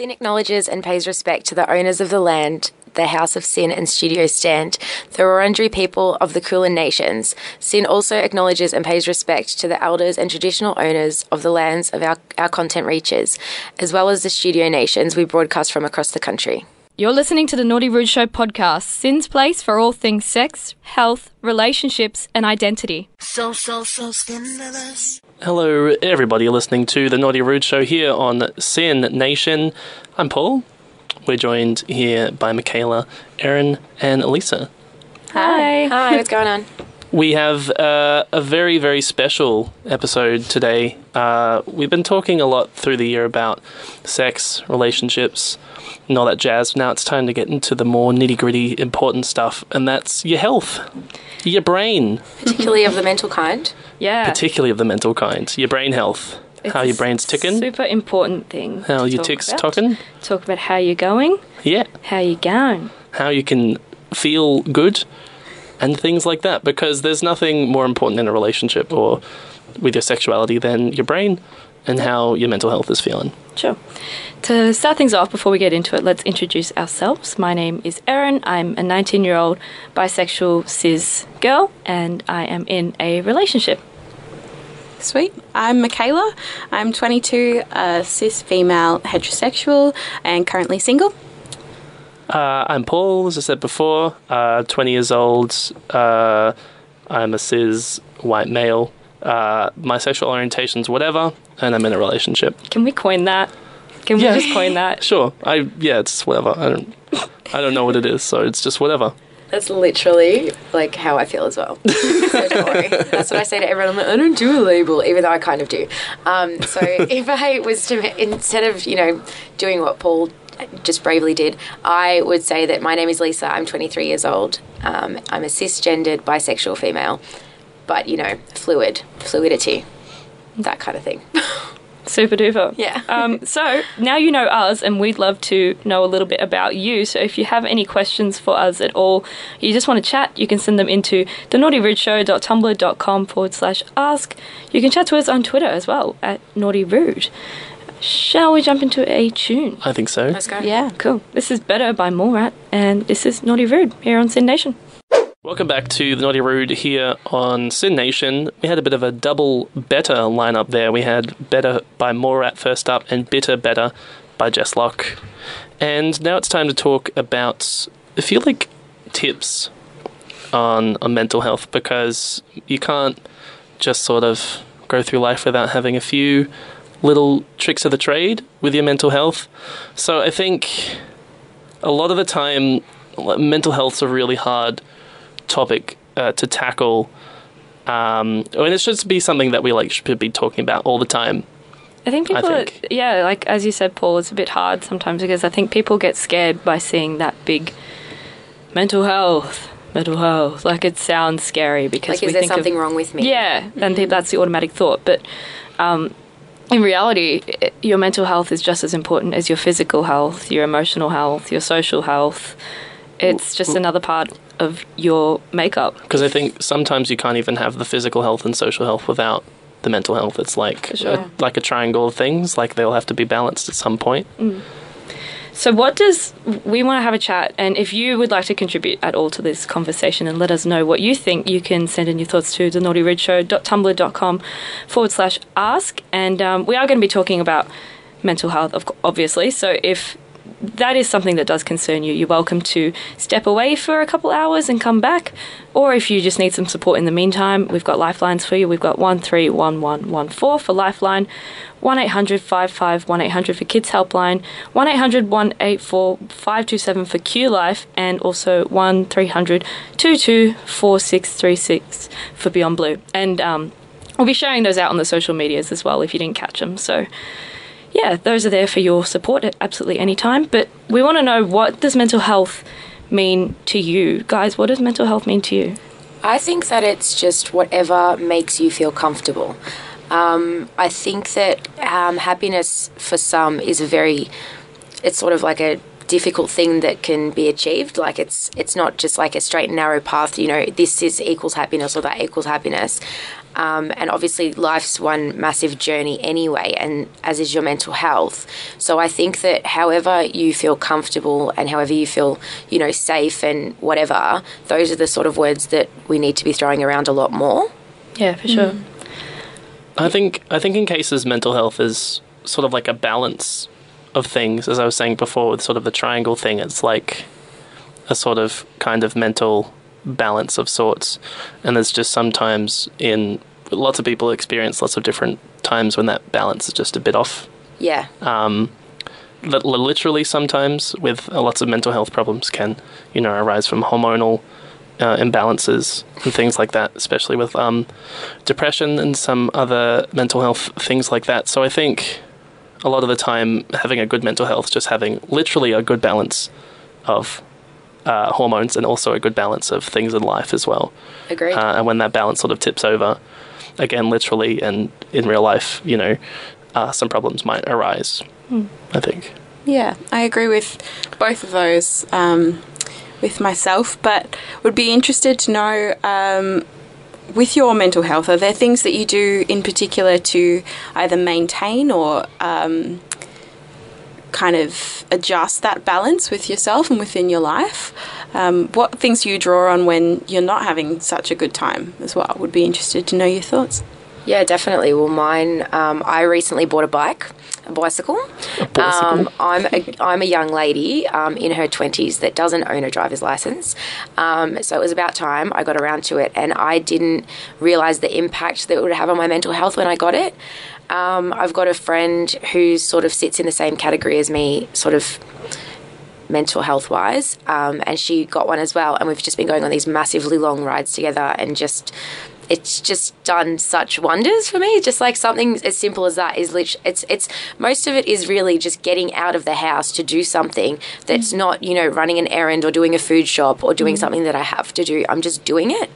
SYN acknowledges and pays respect to the owners of the land, the House of SYN and Studio Stand, the Wurundjeri people of the Kulin Nations. SYN also acknowledges and pays respect to the elders and traditional owners of the lands of our, our content reaches, as well as the studio nations we broadcast from across the country. You're listening to the Naughty Rude Show podcast, SYN's place for all things sex, health, relationships, and identity. So, so, so scandalous. Hello, everybody listening to the Naughty Rude Show here on SYN Nation. I'm Paul. We're joined here by Michaela, Erin, and Elisa. Hi. Hi, what's going on? We have uh, a very, very special episode today. Uh, we've been talking a lot through the year about sex, relationships, and all that jazz. Now it's time to get into the more nitty gritty, important stuff, and that's your health, your brain, Particularly of the mental kind. Yeah. particularly of the mental kind, your brain health, how your brain's ticking, Super important thing. how to your talk ticks about. talking. Talk about how you're going, Yeah. how you're going. how you can feel good and things like that because there's nothing more important in a relationship or with your sexuality than your brain and how your mental health is feeling. Sure. To start things off, before we get into it, let's introduce ourselves. My name is Erin. I'm a 19 year old bisexual cis girl, and I am in a relationship. Sweet. I'm Michaela. I'm 22, a cis female heterosexual, and currently single. Uh, I'm Paul, as I said before, uh, 20 years old. Uh, I'm a cis white male. Uh, my sexual orientation's whatever, and I'm in a relationship. Can we coin that? Can Yeah. we just coin that? Sure, I yeah, it's whatever. I don't, I don't know what it is, so it's just whatever. That's literally like how I feel as well. so don't worry. That's what I say to everyone. I'm like, I don't do a label, even though I kind of do. Um, so if I was to, instead of, you know, doing what Paul just bravely did, I would say that my name is Lisa. I'm 23 years old. Um, I'm a cisgendered bisexual female, but, you know, fluid, fluidity, that kind of thing. Super duper. Yeah. Um, so now you know us, and we'd love to know a little bit about you. So if you have any questions for us at all, you just want to chat, you can send them into the naughtyrude.tumblr.com forward slash ask. You can chat to us on Twitter as well at Naughty Rude. Shall we jump into a tune? I think so. Let's go. Yeah, cool. This is Better by Morat, and this is Naughty Rude here on SYN Nation. Welcome back to the Naughty Rude here on SYN Nation. We had a bit of a double better lineup there. We had Better by Morat first up and Bitter Better by Jess Locke. And now it's time to talk about, I feel like, tips on, on mental health because you can't just sort of go through life without having a few little tricks of the trade with your mental health. So I think a lot of the time, mental health's a really hard topic uh, to tackle. Um, I mean, it should be something that we like should be talking about all the time. I think people, I think. Are, yeah, like as you said, Paul, it's a bit hard sometimes because I think people get scared by seeing that big mental health, mental health. Like it sounds scary because Like, we is there think something of, wrong with me? Yeah, and think that's the automatic thought. But um, in reality, i your mental health is just as important as your physical health, your emotional health, your social health. It's just another part of your makeup. Because I think sometimes you can't even have the physical health and social health without the mental health. It's like sure. a, like a triangle of things. Like they'll have to be balanced at some point. So, what does we want to have a chat? And if you would like to contribute at all to this conversation and let us know what you think, you can send in your thoughts to the naughtyrudeshow.tumblr.com forward slash ask. And um, we are going to be talking about mental health, of, obviously. So, if that is something that does concern you, you're welcome to step away for a couple hours and come back. Or if you just need some support in the meantime, we've got lifelines for you. We've got 131114 for Lifeline, 1 800 55 1 800 for Kids Helpline, 1 800 184 527 for Q Life, and also 1 300 22 4636 for Beyond Blue. And um, we'll be sharing those out on the social medias as well if you didn't catch them. So yeah, those are there for your support at absolutely any time. But we want to know what does mental health mean to you, guys? What does mental health mean to you? I think that it's just whatever makes you feel comfortable. Um, I think that um, happiness for some is a very, it's sort of like a difficult thing that can be achieved. Like it's it's not just like a straight and narrow path. You know, this is equals happiness or that equals happiness. Um, and obviously, life's one massive journey anyway, and as is your mental health. So I think that however you feel comfortable and however you feel, you know, safe and whatever, those are the sort of words that we need to be throwing around a lot more. Yeah, for sure. I think I think in cases mental health is sort of like a balance of things, as I was saying before, with sort of the triangle thing. It's like a sort of kind of mental balance of sorts, and there's just sometimes in lots of people experience lots of different times when that balance is just a bit off. Yeah. Um, li- li- literally, sometimes with uh, lots of mental health problems can you know arise from hormonal uh, imbalances and things like that, especially with um, depression and some other mental health things like that. So I think a lot of the time, having a good mental health, just having literally a good balance of uh, hormones and also a good balance of things in life as well. Agreed. Uh, and when that balance sort of tips over, again, literally and in real life, you know, uh, some problems might arise. I think. Yeah, I agree with both of those um, with myself, but would be interested to know um, with your mental health, are there things that you do in particular to either maintain or um, kind of adjust that balance with yourself and within your life? Um, what things do you draw on when you're not having such a good time as well? Would be interested to know your thoughts. Yeah, definitely. Well, mine, um, I recently bought a bike, a bicycle. bicycle. Um, I'm, a, I'm a young lady um, in her 20s that doesn't own a driver's license. Um, so it was about time I got around to it, and I didn't realize the impact that it would have on my mental health when I got it. Um, I've got a friend who sort of sits in the same category as me, sort of mental health wise, um, and she got one as well. And we've just been going on these massively long rides together, and just it's just done such wonders for me. Just like something as simple as that is lit- it's it's most of it is really just getting out of the house to do something that's not you know running an errand or doing a food shop or doing mm-hmm. something that I have to do. I'm just doing it,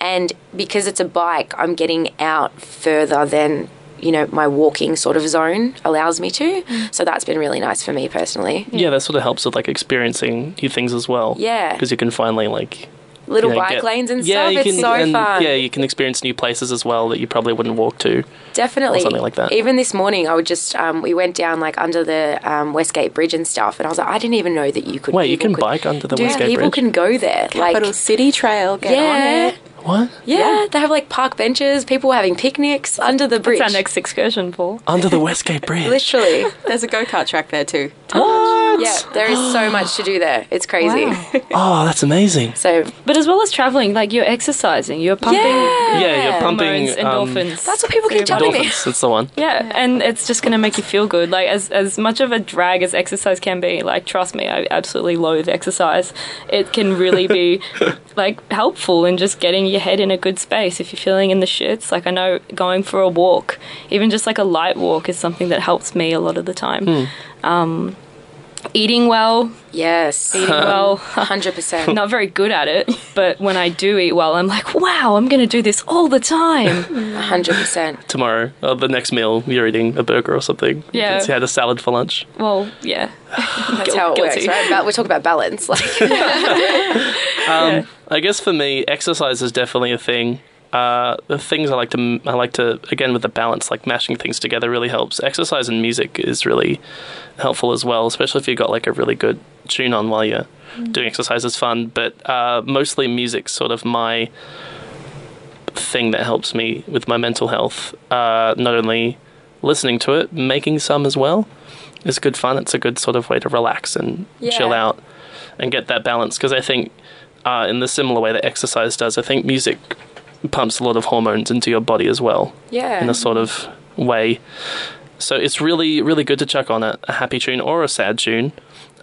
and because it's a bike, I'm getting out further than you know my walking sort of zone allows me to. Mm. So that's been really nice for me personally. Yeah, that sort of helps with like experiencing new things as well. Yeah. because you can finally like Little you know, bike get- lanes and yeah, stuff. you It's so and, fun. Yeah, you can experience new places as well that you probably wouldn't walk to. Definitely, or something like that. Even this morning, I would just um, we went down like under the um, Westgate Bridge and stuff, and I was like, I didn't even know that you could. Wait, you can could- bike under the Dude, Westgate people Bridge? People can go there. Capital Like, City Trail, get on yeah, it. What? yeah, they have like park benches. People having picnics under the bridge. It's our next excursion, Paul. Under the Westgate Bridge. Literally, There's a go kart track there too. What? yeah. There is so much to do there. It's crazy. Oh, that's amazing. So But as well as traveling, like you're exercising, you're pumping Yeah. Yeah, you're pumping, hormones, um, endorphins. that's what people keep through telling body. me. Dolphins, that's the one. Yeah, and it's just going to make you feel good. Like as as much of a drag as exercise can be, like trust me, I absolutely loathe exercise. It can really be like helpful in just getting your head in a good space if you're feeling in the shits. Like I know going for a walk, even just like a light walk is something that helps me a lot of the time. Um eating well, Yes, eating well. hundred percent. Not very good at it, but when I do eat well, I'm like, wow, I'm going to do this all the time. hundred percent. Tomorrow, uh, the next meal, you're eating a burger or something. Yeah. You had a salad for lunch. Well, yeah. That's how it works, right? we talk about balance. Like, Um, I guess for me, exercise is definitely a thing. Uh, the things I like to, I like to, again, with the balance, like mashing things together really helps. Exercise and music is really helpful as well, especially if you've got like a really good tune on while you're doing exercise is fun. But uh, mostly music's sort of my thing that helps me with my mental health. Uh, not only listening to it, making some as well is good fun. It's a good sort of way to relax and chill out and get that balance. Because I think, uh, in the similar way that exercise does, I think music pumps a lot of hormones into your body as well yeah, in a sort of way. So it's really, really good to chuck on a, a happy tune or a sad tune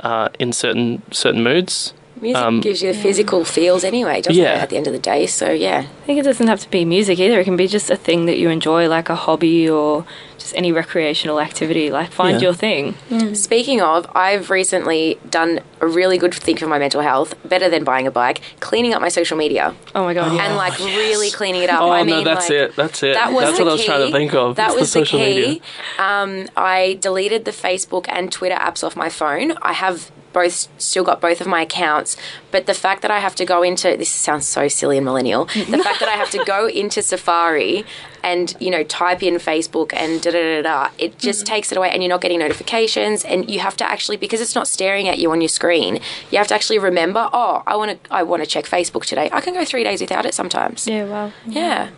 uh, in certain certain moods. music um, gives you the physical feels anyway, doesn't Yeah. it? At the end of the day, so yeah, I think it doesn't have to be music either. It can be just a thing that you enjoy, like a hobby or just just any recreational activity. Like find Yeah. your thing. Speaking of, I've recently done a really good thing for my mental health, better than buying a bike, cleaning up my social media Oh my god, yeah. and like really cleaning it up. Oh I no, that's like, it. That's it. That was that's the what I was trying to key. think of. That It's was the the, social key. media. Um, I deleted the Facebook and Twitter apps off my phone. I have both still got both of my accounts, but the fact that I have to go into this sounds so silly and millennial. The fact that I have to go into Safari and you know type in Facebook and da da da da, it just mm-hmm. takes it away, and you're not getting notifications, and you have to actually because it's not staring at you on your screen. You have to actually remember. Oh, I want to I want to check Facebook today. I can go three days without it sometimes. yeah, wow. Yeah.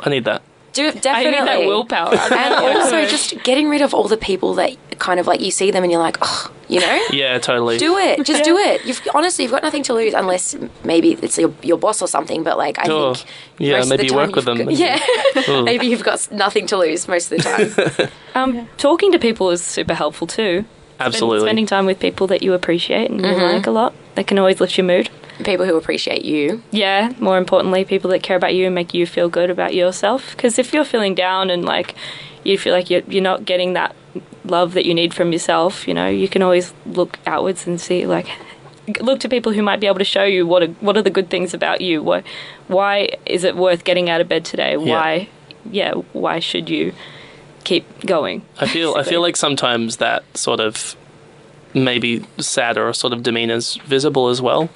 I need that. Do I definitely need that willpower. and also just getting rid of all the people that kind of like you see them and you're like, oh, you know, Yeah, totally. do it, just do it. You've honestly, you've got nothing to lose unless maybe it's your, your boss or something. But like, I Oh, think yeah, most of maybe the you work with them got- yeah, maybe you've got nothing to lose most of the time. Um, talking to people is super helpful too. Spend- Absolutely. spending time with people that you appreciate and Mm-hmm. you like a lot. That can always lift your mood. People who appreciate you. Yeah, more importantly, people that care about you and make you feel good about yourself. Because if you're feeling down and like you feel like you're, you're not getting that love that you need from yourself, you know, you can always look outwards and see like look to people who might be able to show you what are, what are the good things about you. What why is it worth getting out of bed today? Why yeah, why should you keep going? I feel I feel like sometimes that sort of maybe sadder sort of demeanor is visible as well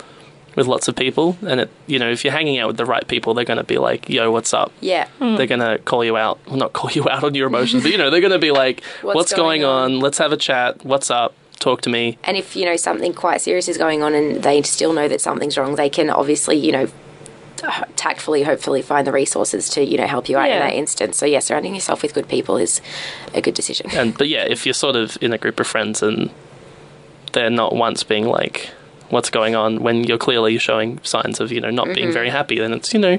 with lots of people and it you know if you're hanging out with the right people they're going to be like yo what's up? Yeah, hmm. they're going to call you out well not call you out on your emotions but you know they're going to be like what's, What's going, going on? on? let's have a chat. What's up? Talk to me. And if you know something quite serious is going on and they still know that something's wrong, they can obviously you know tactfully hopefully find the resources to you know help you out in that instance. So yeah surrounding yourself with good people is a good decision. And but yeah if you're sort of in a group of friends and they're not once being like what's going on when you're clearly showing signs of you know not being very happy then it's you know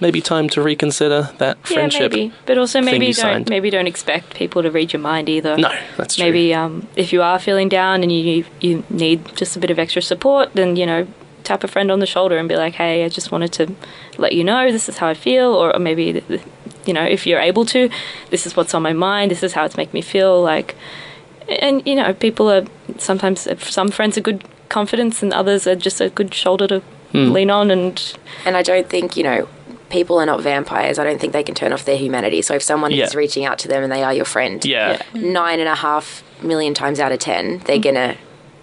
maybe time to reconsider that friendship maybe. But also maybe don't signed. maybe don't expect people to read your mind either. no that's true maybe um, if you are feeling down and you you need just a bit of extra support, then you know tap a friend on the shoulder and be like, "Hey, I just wanted to let you know this is how I feel," or maybe you know if you're able to, this is what's on my mind. This is how it's making me feel. Like, and you know, people are sometimes some friends are good confidence and others are just a good shoulder to Hmm. lean on and And I don't think, you know, people are not vampires. I don't think they can turn off their humanity. So if someone Yeah. is reaching out to them and they are your friend, yeah nine and a half million times out of ten, they're going to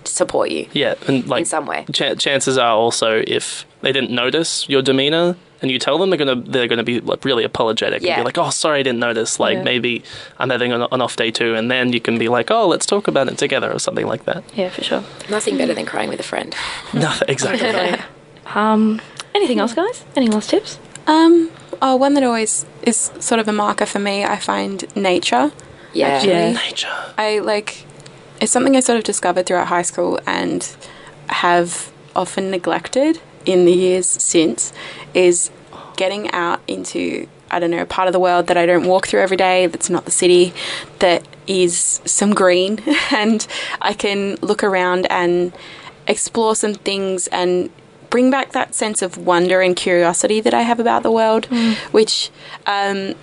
support you. yeah and like In some way. cha- chances are also if they didn't notice your demeanor and you tell them they're gonna they're gonna be like really apologetic and be like oh sorry I didn't notice like Yeah. maybe I'm having an, an off day too and then you can be like oh let's talk about it together or something like that yeah, for sure. Nothing better than crying with a friend. no exactly Um, anything else, guys? Any last tips? Um, oh, one that always is sort of a marker for me, I find nature. Yeah. Actually. Yeah. nature I like it's something I sort of discovered throughout high school and have often neglected in the years since is getting out into I don't know, a part of the world that I don't walk through every day, that's not the city, that is some green. And I can look around and explore some things and bring back that sense of wonder and curiosity that I have about the world, which um,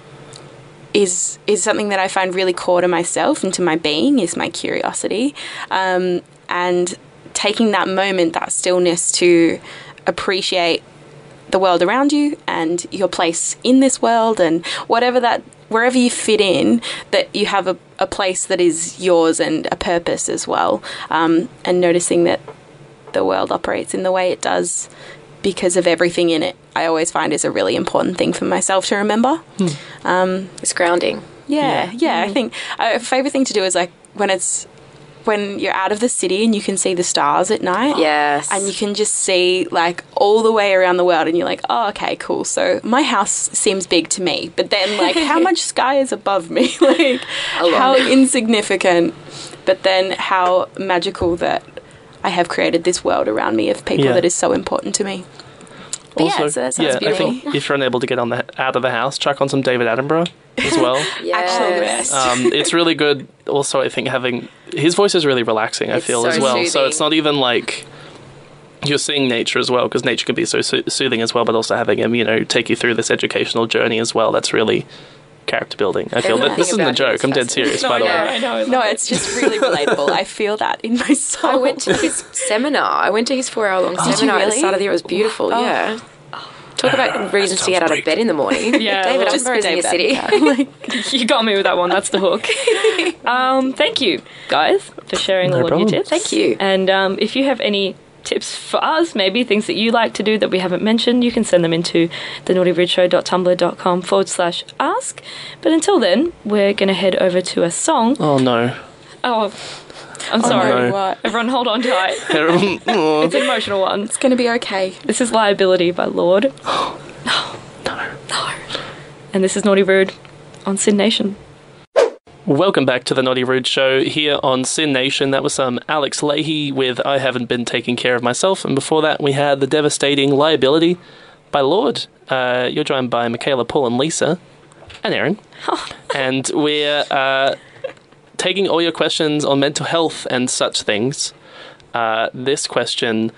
is is something that I find really core to myself and to my being is my curiosity, um, and taking that moment, that stillness to appreciate the world around you and your place in this world and whatever that wherever you fit in that you have a, a place that is yours and a purpose as well um, and noticing that the world operates in the way it does because of everything in it i always find is a really important thing for myself to remember It's grounding. yeah, yeah. I think uh, a favorite thing to do is like when it's when you're out of the city and you can see the stars at night. Yes. And you can just see like all the way around the world, and you're like, oh, okay, cool. So my house seems big to me, but then like, how much sky is above me? like, how insignificant, but then how magical that I have created this world around me of people Yeah. that is so important to me. But yeah, so that sounds yeah, beautiful. I think if you're unable to get on the out of the house, chuck on some David Attenborough as well. Yes. Actually, the um, it's really good. Also, I think having his voice is really relaxing. I It's feel so as well. So it's not even like you're seeing nature as well because nature can be so soo- soothing as well. But also having him, you know, take you through this educational journey as well. That's really character building. I feel that this isn't a joke. I'm dead fascinating. serious, by the No, way. I know. No, it's just really relatable. I feel that in my soul. I went to his seminar. I went to his four-hour long Did you seminar at the really? start of the year. It was beautiful. Oh. Yeah. Talk about reasons to get out of bed in the morning. Yeah, David well, just for Attenborough is in your city. David you got me with that one. That's the hook. um, thank you, guys, for sharing No all problem. of your tips. Thank you. And um, if you have any tips for us, maybe things that you like to do that we haven't mentioned, you can send them into the naughtyrudeshow.tumblr.com forward slash ask. But until then, we're going to head over to a song. Oh no. Oh, I'm sorry. no. What? Everyone, hold on tight. Oh, It's an emotional one. It's going to be okay. This is Liability by Lorde. No. No. No. And this is Naughty Rude on SYN Nation. Welcome back to the Naughty Rude Show here on SYN Nation. That was some Alex Lahey with I Haven't Been Taking Care of Myself. And before that, we had the devastating Liability by Lorde. Uh, you're joined by Michaela, Paul, and Lisa, and Erin. and we're uh, taking all your questions on mental health and such things. Uh, this question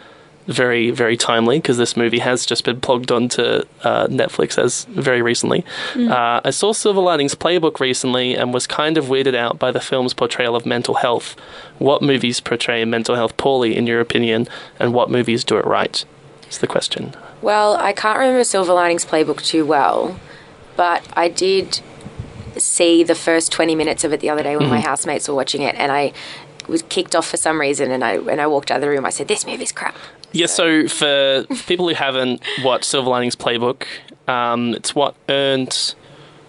very very timely because this movie has just been plugged onto uh, Netflix as very recently. Uh, I saw Silver Linings Playbook recently and was kind of weirded out by the film's portrayal of mental health. What movies portray mental health poorly, in your opinion, and what movies do it right? Is the question. Well, I can't remember Silver Linings Playbook too well, but I did see the first 20 minutes of it the other day when my housemates were watching it, and I was kicked off for some reason, and I when I walked out of the room, I said, "This movie's crap." Yeah, so for people who haven't watched Silver Linings Playbook, um, it's what earned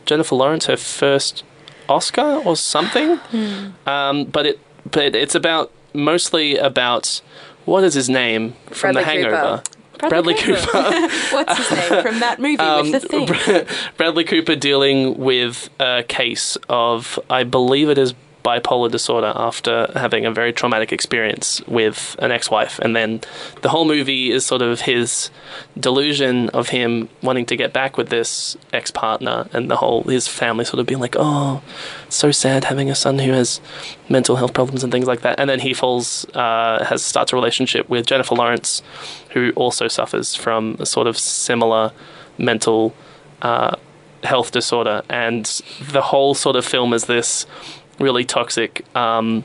Jennifer Lawrence her first Oscar or something. Um, but it but it's about mostly about what is his name from The Hangover? Cooper. Hangover. Bradley, Cooper. What's his name from that movie Um, with the thing? Bradley Cooper dealing with a case of, I believe it is bipolar disorder after having a very traumatic experience with an ex wife. And then the whole movie is sort of his delusion of him wanting to get back with this ex partner and the whole, his family sort of being like, oh, so sad having a son who has mental health problems and things like that. And then he falls, uh, has starts a relationship with Jennifer Lawrence, who also suffers from a sort of similar mental uh, health disorder. And the whole sort of film is this really toxic. Um,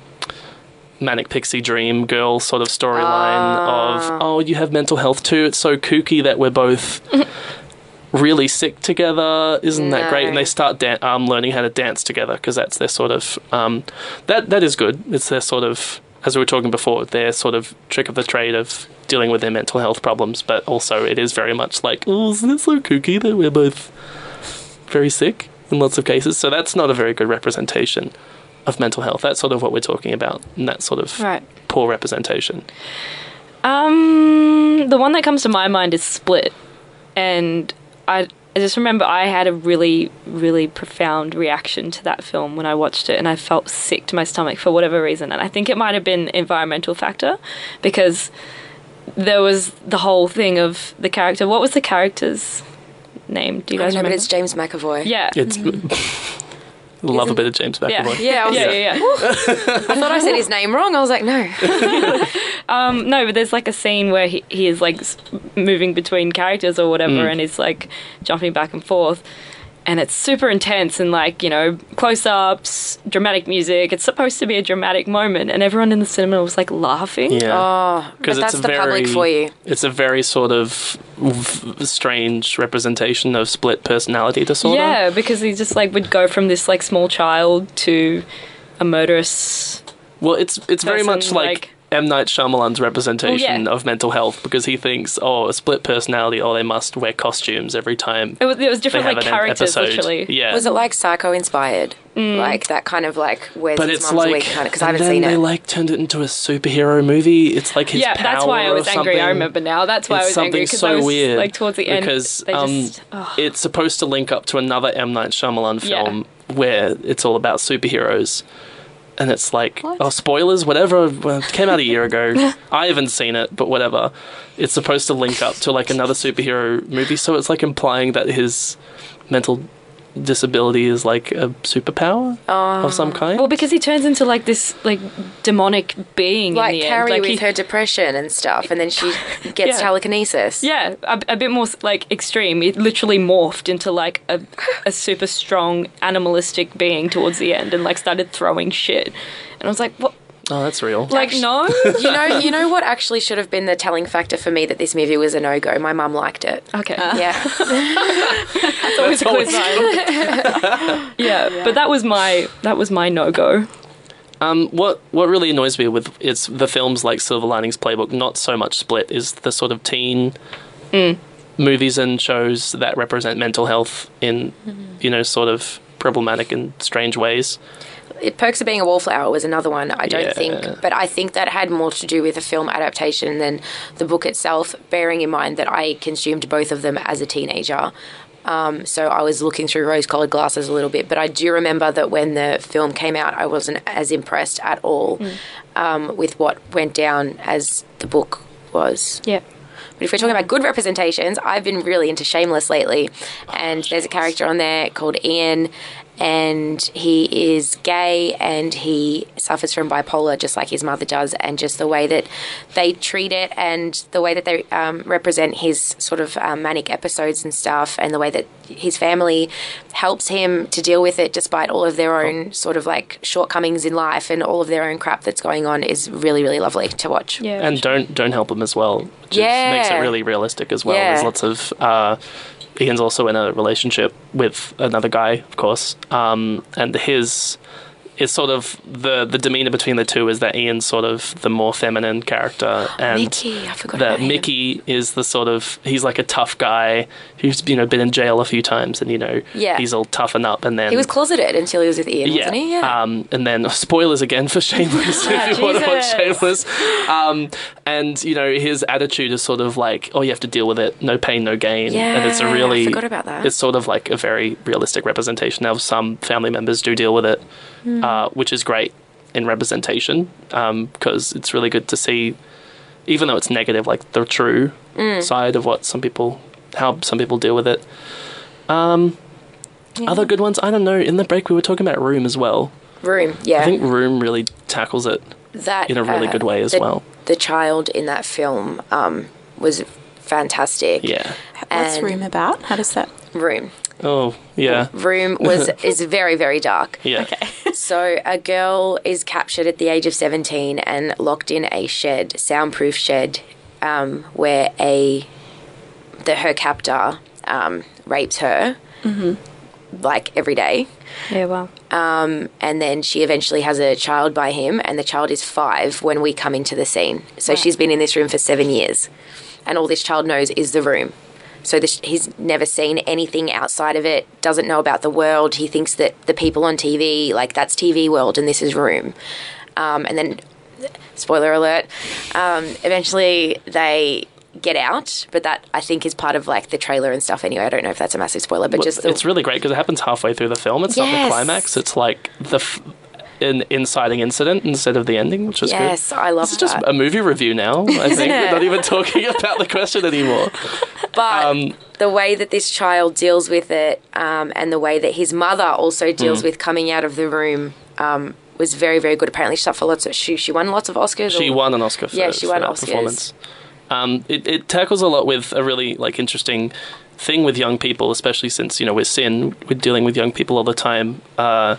manic pixie dream girl sort of storyline of oh you have mental health too it's so kooky that we're both really sick together isn't that great? And they start dan- um, learning how to dance together because that's their sort of um, that that is good. It's their sort of as we were talking before their sort of trick of the trade of dealing with their mental health problems but also it is very much like oh isn't it so kooky that we're both very sick in lots of cases? So that's not a very good representation of mental health that's sort of what we're talking about and that sort of Right. poor representation Um, the one that comes to my mind is Split, and I, I just remember I had a really, really profound reaction to that film when I watched it, and I felt sick to my stomach for whatever reason, and I think it might have been environmental factor because there was the whole thing of the character. What was the character's name? Do you I guys don't know, remember? but it's James McAvoy. yeah. It's love a bit of James yeah, McAvoy. yeah, yeah, yeah, yeah. I thought I said his name wrong. I was like, no. Um, no, but there's like a scene where he, he is like moving between characters or whatever, Mm. and he's like jumping back and forth, and it's super intense and like you know close ups, dramatic music. It's supposed to be a dramatic moment, and everyone in the cinema was like laughing. Yeah. Oh, because that's it's the a public very, for you. It's a very sort of strange representation of split personality disorder. Yeah, because he just like would go from this like small child to a murderous. Well, it's it's very much like, like- M Night Shyamalan's representation Well, yeah. of mental health because he thinks, oh, a split personality, oh, they must wear costumes every time. It was, it was different have like characters, episode. literally. Yeah, Was it like Psycho inspired? Mm. Like that kind of like where's but his it's mum's like, weak kind of because I and haven't then seen they it. like turned it into a superhero movie. It's like his yeah, that's why I was angry. I remember now. That's why it's I was something angry because so I was weird like towards the end because they um, just oh. it's supposed to link up to another M Night Shyamalan Yeah. film where it's all about superheroes, and it's like oh spoilers whatever well, came out a year ago. I haven't seen it, but whatever. It's supposed to link up to like another superhero movie, so it's like implying that his mental disability is like a superpower of some um, kind. Well, because he turns into like this like demonic being like in the Carrie end. Like with he, her depression and stuff, and then she gets Yeah. telekinesis. yeah, a, a bit more like extreme. It literally morphed into like a, a super strong animalistic being towards the end, and like started throwing shit. And I was like, what? Oh, that's real. Like no. you know, you know what actually should have been the telling factor for me that this movie was a no go. My mum liked it. Okay. Yeah, It's always a good sign. yeah, but that was my that was my no go. Um, what what really annoys me with it's the films like Silver Linings Playbook, not so much Split, is the sort of teen movies and shows that represent mental health in you know sort of problematic and strange ways. It, Perks of Being a Wallflower was another one. I don't Yeah. think, but I think that had more to do with the film adaptation than the book itself. Bearing in mind that I consumed both of them as a teenager. Um, so I was looking through rose-colored glasses a little bit, but I do remember that when the film came out, I wasn't as impressed at all um, with what went down as the book was. Yeah. But if we're talking about good representations, I've been really into Shameless lately. And there's a character on there called Ian, and he is gay and he suffers from bipolar just like his mother does. And just the way that they treat it and the way that they um, represent his sort of um, manic episodes and stuff, and the way that his family helps him to deal with it despite all of their own sort of like shortcomings in life and all of their own crap that's going on is really, really lovely to watch. Yeah. and don't don't help him as well. Which is- makes it really realistic as well. Yeah. There's lots of uh, Ian's also in a relationship with another guy, of course, um, and his is sort of the the demeanor between the two is that Ian's sort of the more feminine character, and Mickey, I forgot that. Mickey is the sort of he's like a tough guy who's you know been in jail a few times, and you know Yeah. he's all toughen up, and then He was closeted until he was with Ian, yeah. wasn't he? Yeah. Um, and then spoilers again for Shameless if you want to watch Shameless. Um, and you know his attitude is sort of like, oh, you have to deal with it, no pain, no gain. Yeah, and it's a Yeah, I really forgot about that. It's sort of like a very realistic representation of some family members do deal with it, Hmm. Uh, which is great in representation because it's really good to see, even though it's negative, like the true Hmm. side of what some people, how some people deal with it. Um, Other good ones, I don't know. In the break, we were talking about Room as well. Room, yeah. I think Room really tackles it. that in a really uh, good way as the, well. The child in that film um, was fantastic. Yeah. What's Room about? How does that? Room. Oh, yeah. Room was is very very dark. Yeah. Okay. So a girl is captured at the age of 17 and locked in a shed, soundproof shed, um, where a the her captor um, rapes her, like every day. Yeah, wow. Um, and then she eventually has a child by him, and the child is five when we come into the scene. So she's been in this room for seven years, and all this child knows is the room. So this, he's never seen anything outside of it, doesn't know about the world. He thinks that the people on TV, like that's TV world, and this is room. Um, and then, spoiler alert, um, eventually they get out, but that I think is part of like the trailer and stuff anyway. I don't know if that's a massive spoiler, but just the, it's really great because it happens halfway through the film. It's not the climax. It's like the f- an inciting incident instead of the ending, which good. yes, I love This is just a movie review now. I think we're not even talking about the question anymore. But Um, the way that this child deals with it, um, and the way that his mother also deals Mm. with coming out of the room, um, was very, very good. Apparently, she suffered lots of. She she won lots of Oscars. She or- won an Oscar for, Yeah, she won for that Oscars. performance. Um, it, it tackles a lot with a really like interesting thing with young people, especially since you know with SYN, we're dealing with young people all the time. Uh,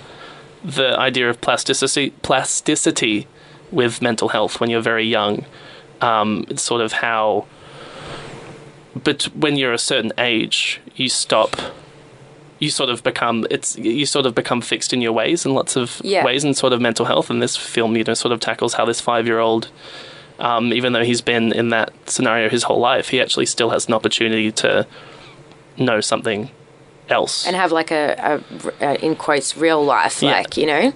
the idea of plasticity, plasticity with mental health when you're very young. Um, it's sort of how, but when you're a certain age, you stop. You sort of become it's you sort of become fixed in your ways in lots of Yeah. ways and sort of mental health. And this film, you know, sort of tackles how this five year old um, even though he's been in that scenario his whole life, he actually still has an opportunity to know something else. and have like a, a, a in quotes real life. Yeah. Like you know,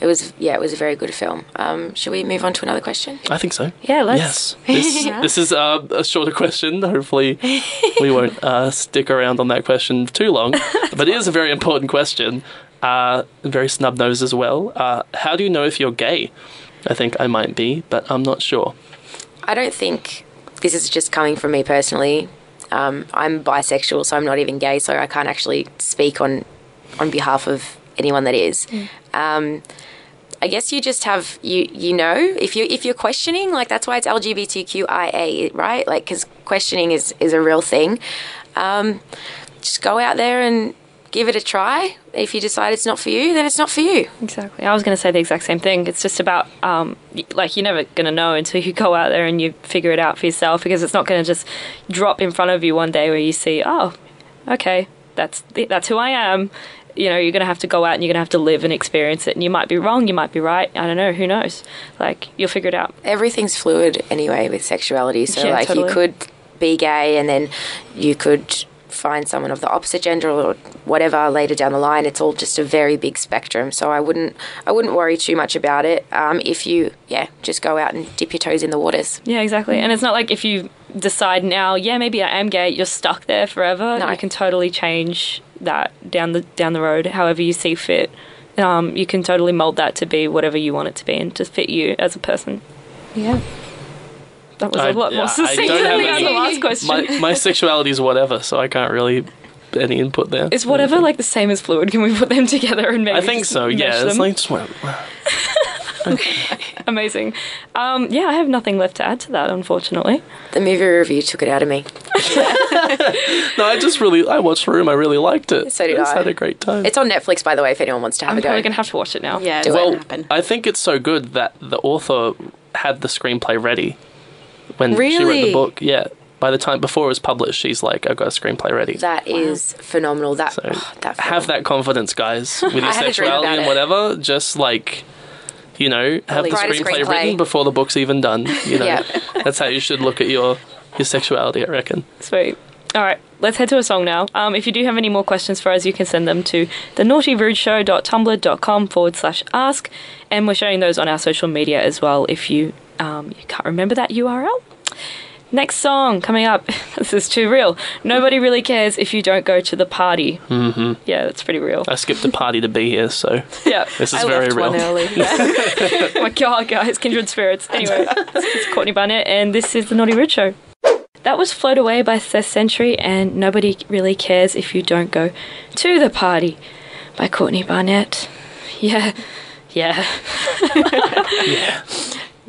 it was yeah, it was a very good film. Um, should we move on to another question? I think so. Yeah, let's. Yes. This, this is uh, a shorter question. Hopefully, we won't uh, stick around on that question too long. But it is a very important question. Uh, very snub nosed as well. Uh, how do you know if you're gay? I think I might be, but I'm not sure. I don't think this is just coming from me personally. Um, I'm bisexual, so I'm not even gay, so I can't actually speak on on behalf of anyone that is. Um, I guess you just have you you know if you if you're questioning like that's why it's LGBTQIA right like because questioning is is a real thing. Um, just go out there and give it a try. If you decide it's not for you, then it's not for you. Exactly. I was going to say the exact same thing. It's just about, um, like, you're never going to know until you go out there and you figure it out for yourself because it's not going to just drop in front of you one day where you see, oh, okay, that's th- that's who I am. You know, you're going to have to go out and you're going to have to live and experience it. And you might be wrong, you might be right. I don't know. Who knows? Like, you'll figure it out. Everything's fluid anyway with sexuality. So Yeah, like totally. you could be gay and then you could find someone of the opposite gender or whatever later down the line. It's all just a very big spectrum. So I wouldn't I wouldn't worry too much about it. Um, if you yeah just go out and dip your toes in the waters. Yeah, exactly. And it's not like if you decide now, yeah, maybe I am gay, you're stuck there forever. No. You can totally change that down the down the road, however you see fit. Um, you can totally mold that to be whatever you want it to be and to fit you as a person. Yeah. That was I- a lot yeah, more I succinct don't than the any- last question. My my sexuality is whatever, so I can't really any input there. is whatever like the same as fluid? Can we put them together and maybe I think so. mesh Yeah, it's them? like just one- amazing. Um, yeah, I have nothing left to add to that, unfortunately. The movie review took it out of me. no. I just really I watched Room. I really liked it. So did just I. had a great time. It's on Netflix by the way if anyone wants to have I'm a go. probably gonna have to watch it now. Yeah, Do it's it. well, happen. I think it's so good that the author had the screenplay ready when she wrote the book. Yeah. By the time before it was published, she's like, "I've got a screenplay ready." That is phenomenal. That, So oh, that have that confidence, guys, with your I had a dream sexuality about and it. whatever. Just like, you know, have the screenplay, screenplay. written before the book's even done. You know, Yeah. that's how you should look at your your sexuality. I reckon. Sweet. All right, let's head to a song now. Um, if you do have any more questions for us, you can send them to the naughtyrudeshow.tumblr.com forward slash ask. And we're sharing those on our social media as well if you, um, you can't remember that URL. Next song coming up. this is too real. Nobody really cares if you don't go to the party. Mm-hmm. Yeah, that's pretty real. I skipped a party to be here, so Yeah. this is I very left real. one early. oh my god, guys, kindred spirits. Anyway, this is Courtney Barnett, and this is the Naughty Rude Show. That was Float Away by Seth Century, and Nobody Really Cares If You Don't Go to the Party by Courtney Barnett. Yeah, yeah. Yeah.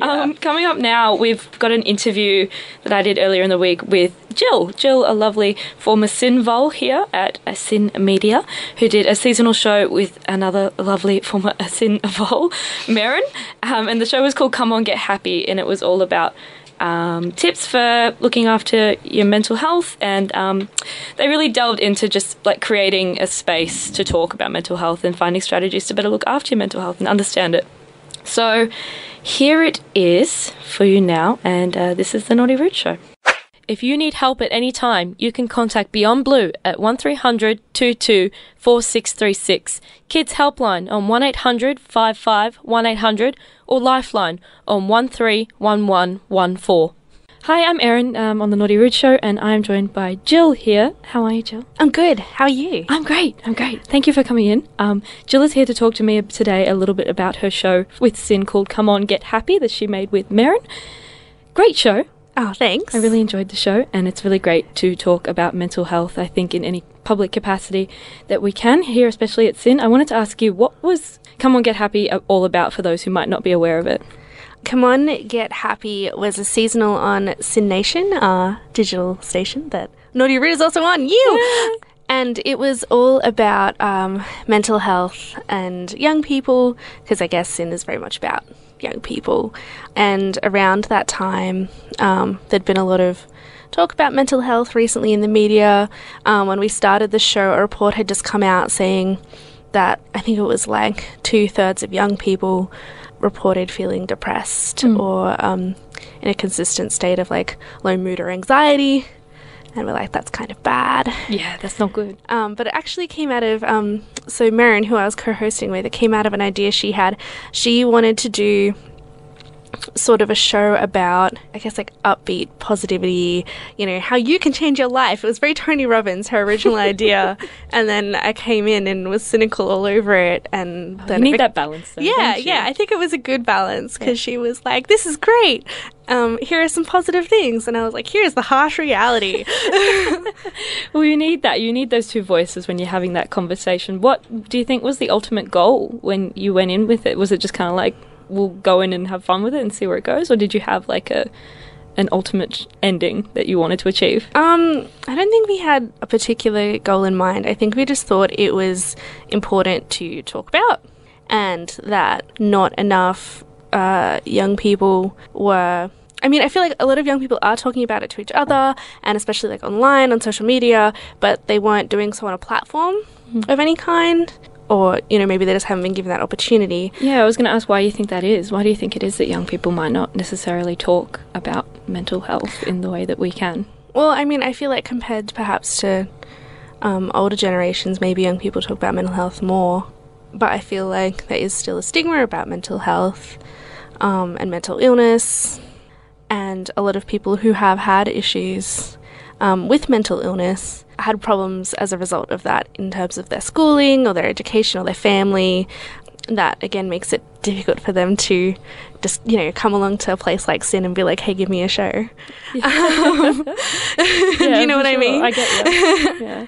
Um, coming up now, we've got an interview that I did earlier in the week with Gill. Gill, a lovely former Sinvol here at SYN Media, who did a seasonal show with another lovely former Sinvol, Marin. Um, and the show was called Come On Get Happy, and it was all about um, tips for looking after your mental health. And um, they really delved into just like creating a space to talk about mental health and finding strategies to better look after your mental health and understand it. So here it is for you now, and uh, this is the Naughty Rude Show. If you need help at any time, you can contact Beyond Blue at 1300 22 4636, Kids Helpline on 1800 55 1800, or Lifeline on 131114. Hi, I'm Erin um, on the Naughty Rude Show, and I'm joined by Gill here. How are you, Gill? I'm good. How are you? I'm great. I'm great. Thank you for coming in. Um, Gill is here to talk to me today a little bit about her show with SYN called Come On Get Happy that she made with Marin. Great show. Oh, thanks. I really enjoyed the show, and it's really great to talk about mental health, I think, in any public capacity that we can, here especially at SYN. I wanted to ask you, what was Come On Get Happy all about for those who might not be aware of it? Come On Get Happy was a seasonal on SYN Nation, our digital station that Naughty Rude is also on. You! And it was all about um, mental health and young people, because I guess SYN is very much about young people. And around that time, um, there'd been a lot of talk about mental health recently in the media. Um, when we started the show, a report had just come out saying that I think it was like two thirds of young people reported feeling depressed or um, in a consistent state of like low mood or anxiety. And we're like, that's kind of bad. Yeah, that's not good. Um, but it actually came out of um, so Marin, who I was co-hosting with, it came out of an idea she had. She wanted to do sort of a show about, I guess, like upbeat positivity, you know, how you can change your life. It was very Tony Robbins, her original idea. And then I came in and was cynical all over it. And then you need that balance. Though, yeah, yeah. I think it was a good balance because she was like, "This is great. Um, here are some positive things," and I was like, "Here's the harsh reality." Well, you need that. You need those two voices when you're having that conversation. What do you think was the ultimate goal when you went in with it? Was it just kind of like we'll go in and have fun with it and see where it goes, or did you have like a an ultimate ending that you wanted to achieve? Um, I don't think we had a particular goal in mind. I think we just thought it was important to talk about, and that not enough uh, young people were. I mean, I feel like a lot of young people are talking about it to each other, and especially like online on social media, but they weren't doing so on a platform of any kind, or you know, maybe they just haven't been given that opportunity. Yeah, I was going to ask why you think that is. Why do you think it is that young people might not necessarily talk about mental health in the way that we can? Well, I mean, I feel like compared perhaps to um, older generations, maybe young people talk about mental health more. But I feel like there is still a stigma about mental health um, and mental illness, and a lot of people who have had issues um, with mental illness had problems as a result of that in terms of their schooling or their education or their family. That again makes it difficult for them to just you know come along to a place like SYN and be like, "Hey, give me a show." Um, do you know what I mean? I get you. yeah.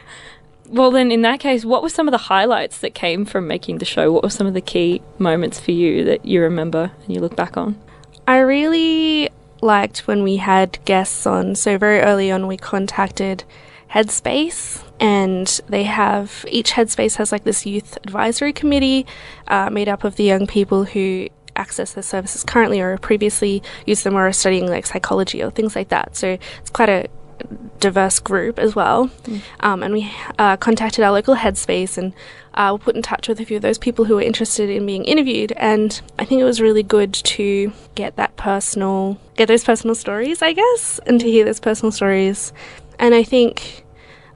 Well, then, in that case, what were some of the highlights that came from making the show? What were some of the key moments for you that you remember and you look back on? I really liked when we had guests on. So very early on, we contacted Headspace, and they have each Headspace has like this youth advisory committee uh, made up of the young people who access their services currently or previously used them or are studying like psychology or things like that. So it's quite a diverse group as well. Um, and we uh, contacted our local headspace and uh, were put in touch with a few of those people who were interested in being interviewed. And I think it was really good to get that personal, get those personal stories, I guess, and to hear those personal stories. And I think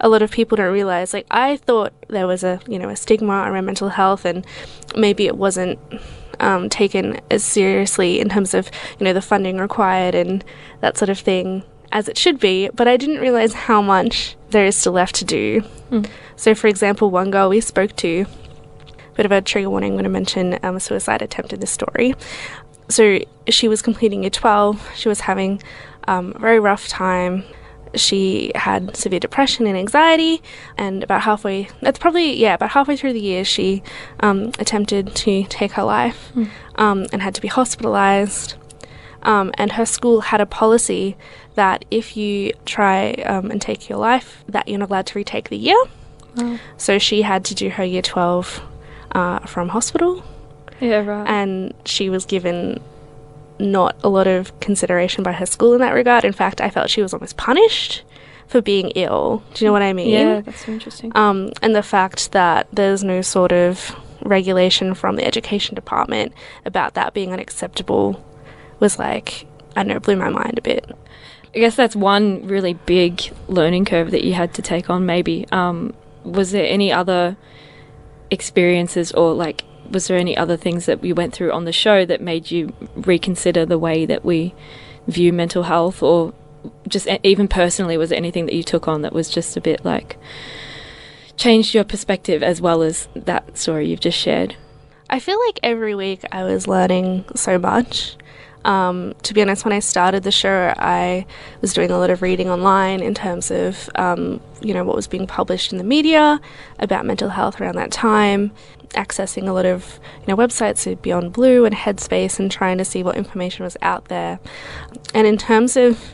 a lot of people don't realize like I thought there was a you know a stigma around mental health and maybe it wasn't um, taken as seriously in terms of you know the funding required and that sort of thing as it should be. But I didn't realize how much there is still left to do. So for example one girl we spoke to bit of a trigger warning, I'm going to mention um, a suicide attempt in this story. So she was completing year 12 she was having um, a very rough time she had severe depression and anxiety and about halfway that's probably yeah about halfway through the year she um, attempted to take her life um, and had to be hospitalized. Um, and her school had a policy that if you try um, and take your life that you're not allowed to retake the year. So she had to do her year 12 uh, from hospital. Yeah, right. and she was given not a lot of consideration by her school in that regard. In fact, I felt she was almost punished for being ill. Do you know what I mean? yeah, that's so interesting. Um, and the fact that there's no sort of regulation from the education department about that being unacceptable was like, I don't know, blew my mind a bit. I guess that's one really big learning curve that you had to take on, maybe. Um, was there any other experiences or like was there any other things that we went through on the show that made you reconsider the way that we view mental health or just even personally was there anything that you took on that was just a bit like changed your perspective as well as that story you've just shared I feel like every week I was learning so much. Um, to be honest, when I started the show, I was doing a lot of reading online in terms of, um, you know, what was being published in the media about mental health around that time, accessing a lot of, you know, websites, so Beyond Blue and Headspace, and trying to see what information was out there. And in terms of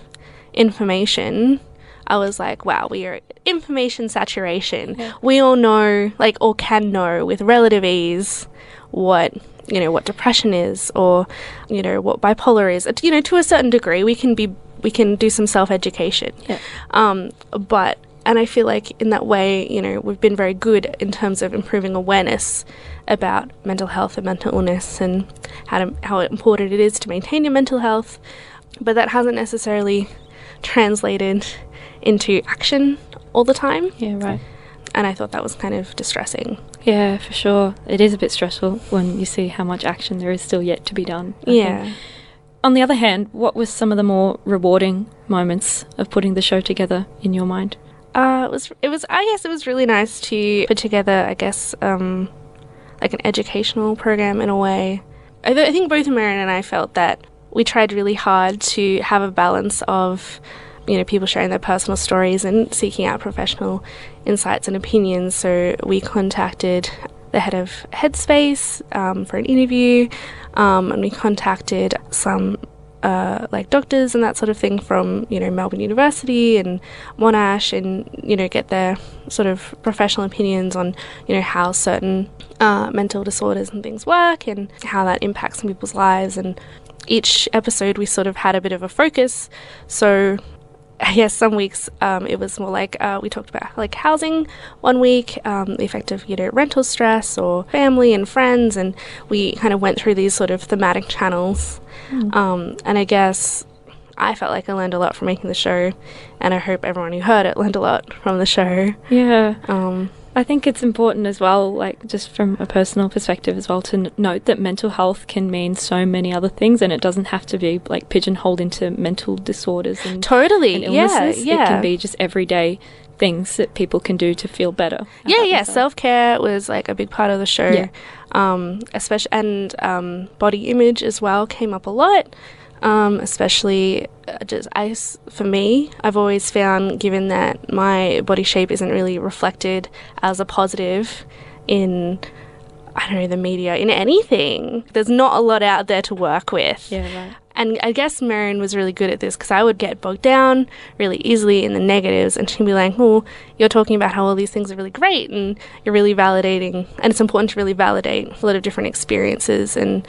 information, I was like, wow, we are information saturation. We all know, like, or can know with relative ease what you know what depression is or you know what bipolar is you know to a certain degree we can be we can do some self-education Yeah. um but and i feel like in that way you know we've been very good in terms of improving awareness about mental health and mental illness and how to, how important it is to maintain your mental health but that hasn't necessarily translated into action all the time yeah right and i thought that was kind of distressing Yeah, for sure. It is a bit stressful when you see how much action there is still yet to be done. I yeah think. on the other hand, what was some of the more rewarding moments of putting the show together in your mind? Uh, it was it was I guess it was really nice to put together I guess um, like an educational program in a way. I, th- I think both Marion and I felt that we tried really hard to have a balance of you know people sharing their personal stories and seeking out professional insights and opinions. So we contacted the head of Headspace um, for an interview, um, and we contacted some uh, like doctors and that sort of thing from you know Melbourne University and Monash, and you know get their sort of professional opinions on you know how certain uh, mental disorders and things work and how that impacts on people's lives. And each episode we sort of had a bit of a focus. So yes, some weeks um, it was more like uh, we talked about like housing one week, um, the effect of you know rental stress or family and friends, and we kind of went through these sort of thematic channels. Um, and I guess I felt like I learned a lot from making the show, and I hope everyone who heard it learned a lot from the show. Yeah. Um, I think it's important as well, like just from a personal perspective as well, to n- note that mental health can mean so many other things, and it doesn't have to be like pigeonholed into mental disorders and, totally, and yeah, illnesses. yeah. It can be just everyday things that people can do to feel better. yeah, yeah. Self care was like a big part of the show. Yeah. Um, especially and um, body image as well came up a lot. Um, especially uh, just I, for me, I've always found, given that my body shape isn't really reflected as a positive in, I don't know, the media, in anything. There's not a lot out there to work with. Yeah, right. And I guess Marion was really good at this because I would get bogged down really easily in the negatives, and she'd be like, "Oh, you're talking about how all these things are really great, and you're really validating, and it's important to really validate a lot of different experiences and,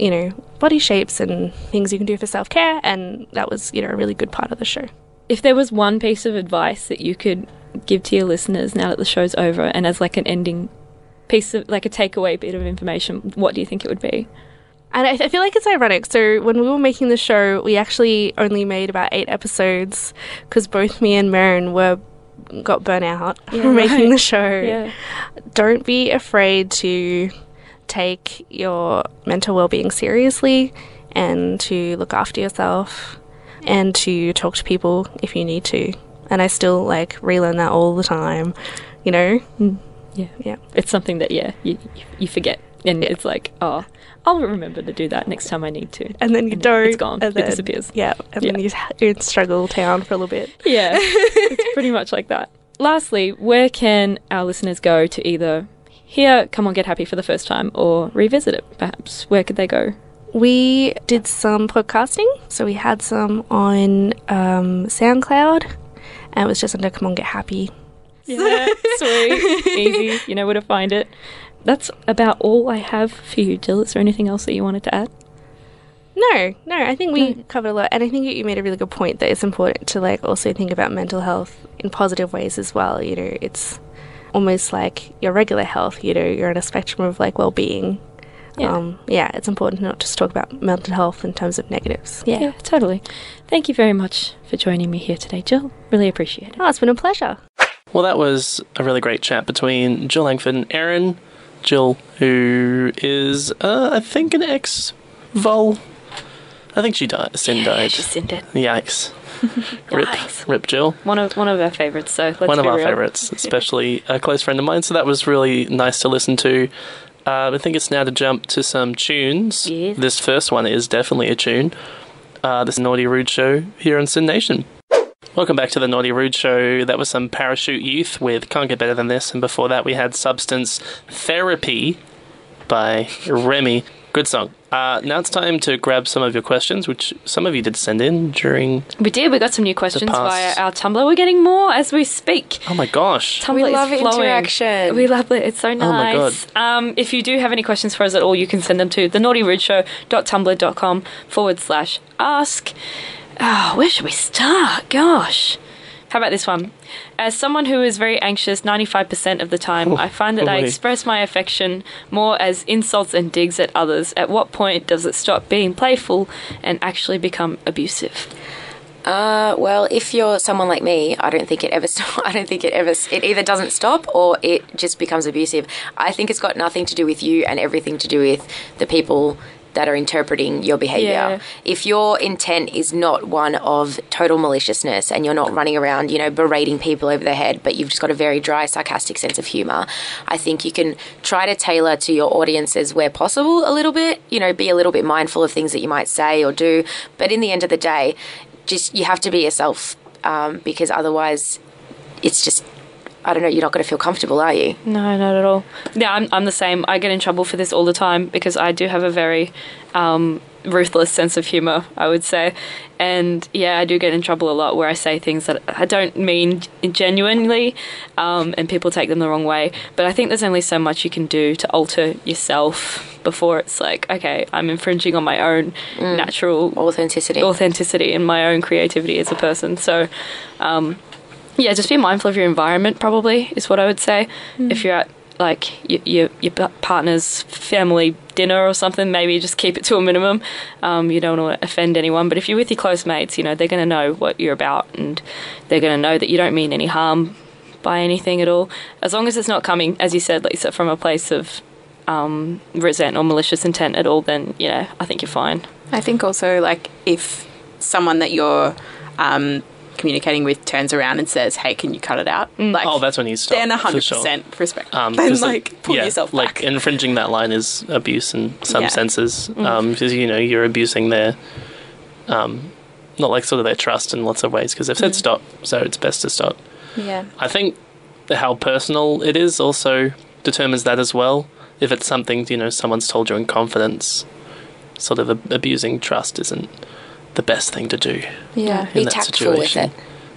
you know, body shapes and things you can do for self care." And that was, you know, a really good part of the show. If there was one piece of advice that you could give to your listeners now that the show's over, and as like an ending piece of like a takeaway bit of information, what do you think it would be? And I, I feel like it's ironic. So when we were making the show, we actually only made about eight episodes because both me and Marion were got burnt out from making right. the show. Yeah. don't be afraid to take your mental well-being seriously and to look after yourself and to talk to people if you need to and i still like relearn that all the time you know mm. Yeah. yeah It's something that yeah you you forget, and it's like oh, I'll remember to do that next time I need to. and then you And don't it's gone. and It disappears. yeah and then Yeah. you- you're in struggle town for a little bit Yeah, it's pretty much like that. Lastly, where can our listeners go to either hear "C'Mon Get Happy" for the first time or revisit it? Perhaps where could they go? we did some podcasting so we had some on um, soundcloud and it was just under C'Mon Get Happy Yeah, sweet, easy. You know where to find it. That's about all I have for you, Gill. Is there anything else that you wanted to add? No, no, I think we covered a lot, and I think you made a really good point that it's important to like also think about mental health in positive ways as well. You know, it's almost like your regular health. You know, you're on a spectrum of like well-being. Yeah. Um, yeah, it's important to not just talk about mental health in terms of negatives. Yeah. Yeah, totally. Thank you very much for joining me here today, Gill. Really appreciate it. Oh, it's been a pleasure. Well, that was a really great chat between Gill Langford and Erin. Gill, who is, uh, I think, an ex Vol. I think she died. Sin died. She's in it. Yikes. Rip, Yikes. rip Gill. One of one of our favorites. So let's One of our real. favorites, especially a close friend of mine. So that was really nice to listen to. Uh, I think it's now to jump to some tunes. Yes. This first one is definitely a tune. Uh, this Naughty Rude show here on SYN Nation. Welcome back to the Naughty Rude Show. That was some Parachute Youth with Can't Get Better Than This, and before that we had Substance Therapy by Remy. Good song. Uh, now it's time to grab some of your questions, which some of you did send in during. We did. We got some new questions via our Tumblr. We're getting more as we speak. Oh my gosh! Tumblr We is love flowing. interaction. We love it. It's so nice. Oh my nice. Um, if you do have any questions for us at all, you can send them to thenaughtyrude.tumblr.com forward slash ask. Oh, where should we start? Gosh. How about this one? As someone who is very anxious 95% of the time, I find that I boy. express my affection more as insults and digs at others. At what point does it stop being playful and actually become abusive? Uh, well, if you're someone like me, I don't think it ever. St- I don't think it ever. It either doesn't stop or it just becomes abusive. I think it's got nothing to do with you and everything to do with the people that are interpreting your behavior. Yeah. If your intent is not one of total maliciousness and you're not running around, you know, berating people over the head, but you've just got a very dry, sarcastic sense of humor, I think you can try to tailor to your audiences where possible a little bit, you know, be a little bit mindful of things that you might say or do. But in the end of the day, just you have to be yourself um, because otherwise it's just, I don't know, you're not going to feel comfortable, are you? No, not at all. Yeah, I'm, I'm the same. I get in trouble for this all the time because I do have a very um, ruthless sense of humor, I would say. And yeah, I do get in trouble a lot where I say things that I don't mean genuinely um, and people take them the wrong way. But I think there's only so much you can do to alter yourself before it's like, okay, I'm infringing on my own natural Authenticity. authenticity and my own creativity as a person. So, um, yeah, just be mindful of your environment. Probably is what I would say. If you're at like your, your your partner's family dinner or something, maybe just keep it to a minimum. Um, you don't want to offend anyone, but if you're with your close mates, you know they're going to know what you're about, and they're going to know that you don't mean any harm by anything at all. As long as it's not coming, as you said, Lisa, from a place of um, resent or malicious intent at all, then you know I think you're fine. I think also like if someone that you're um, communicating with turns around and says, "Hey, can you cut it out?" Like, Oh, that's when you stop. then for hundred sure. percent respect. Um, then 'cause, like pull yeah, yourself like back. infringing that line is abuse in some Yeah. senses, um, because you know you're abusing their, um, not like sort of their trust in lots of ways. Because they've said stop, so it's best to stop. yeah, I think how personal it is also determines that as well. If it's something you know someone's told you in confidence, sort of ab- abusing trust isn't the best thing to do yeah. Be in that tactful with situation. it.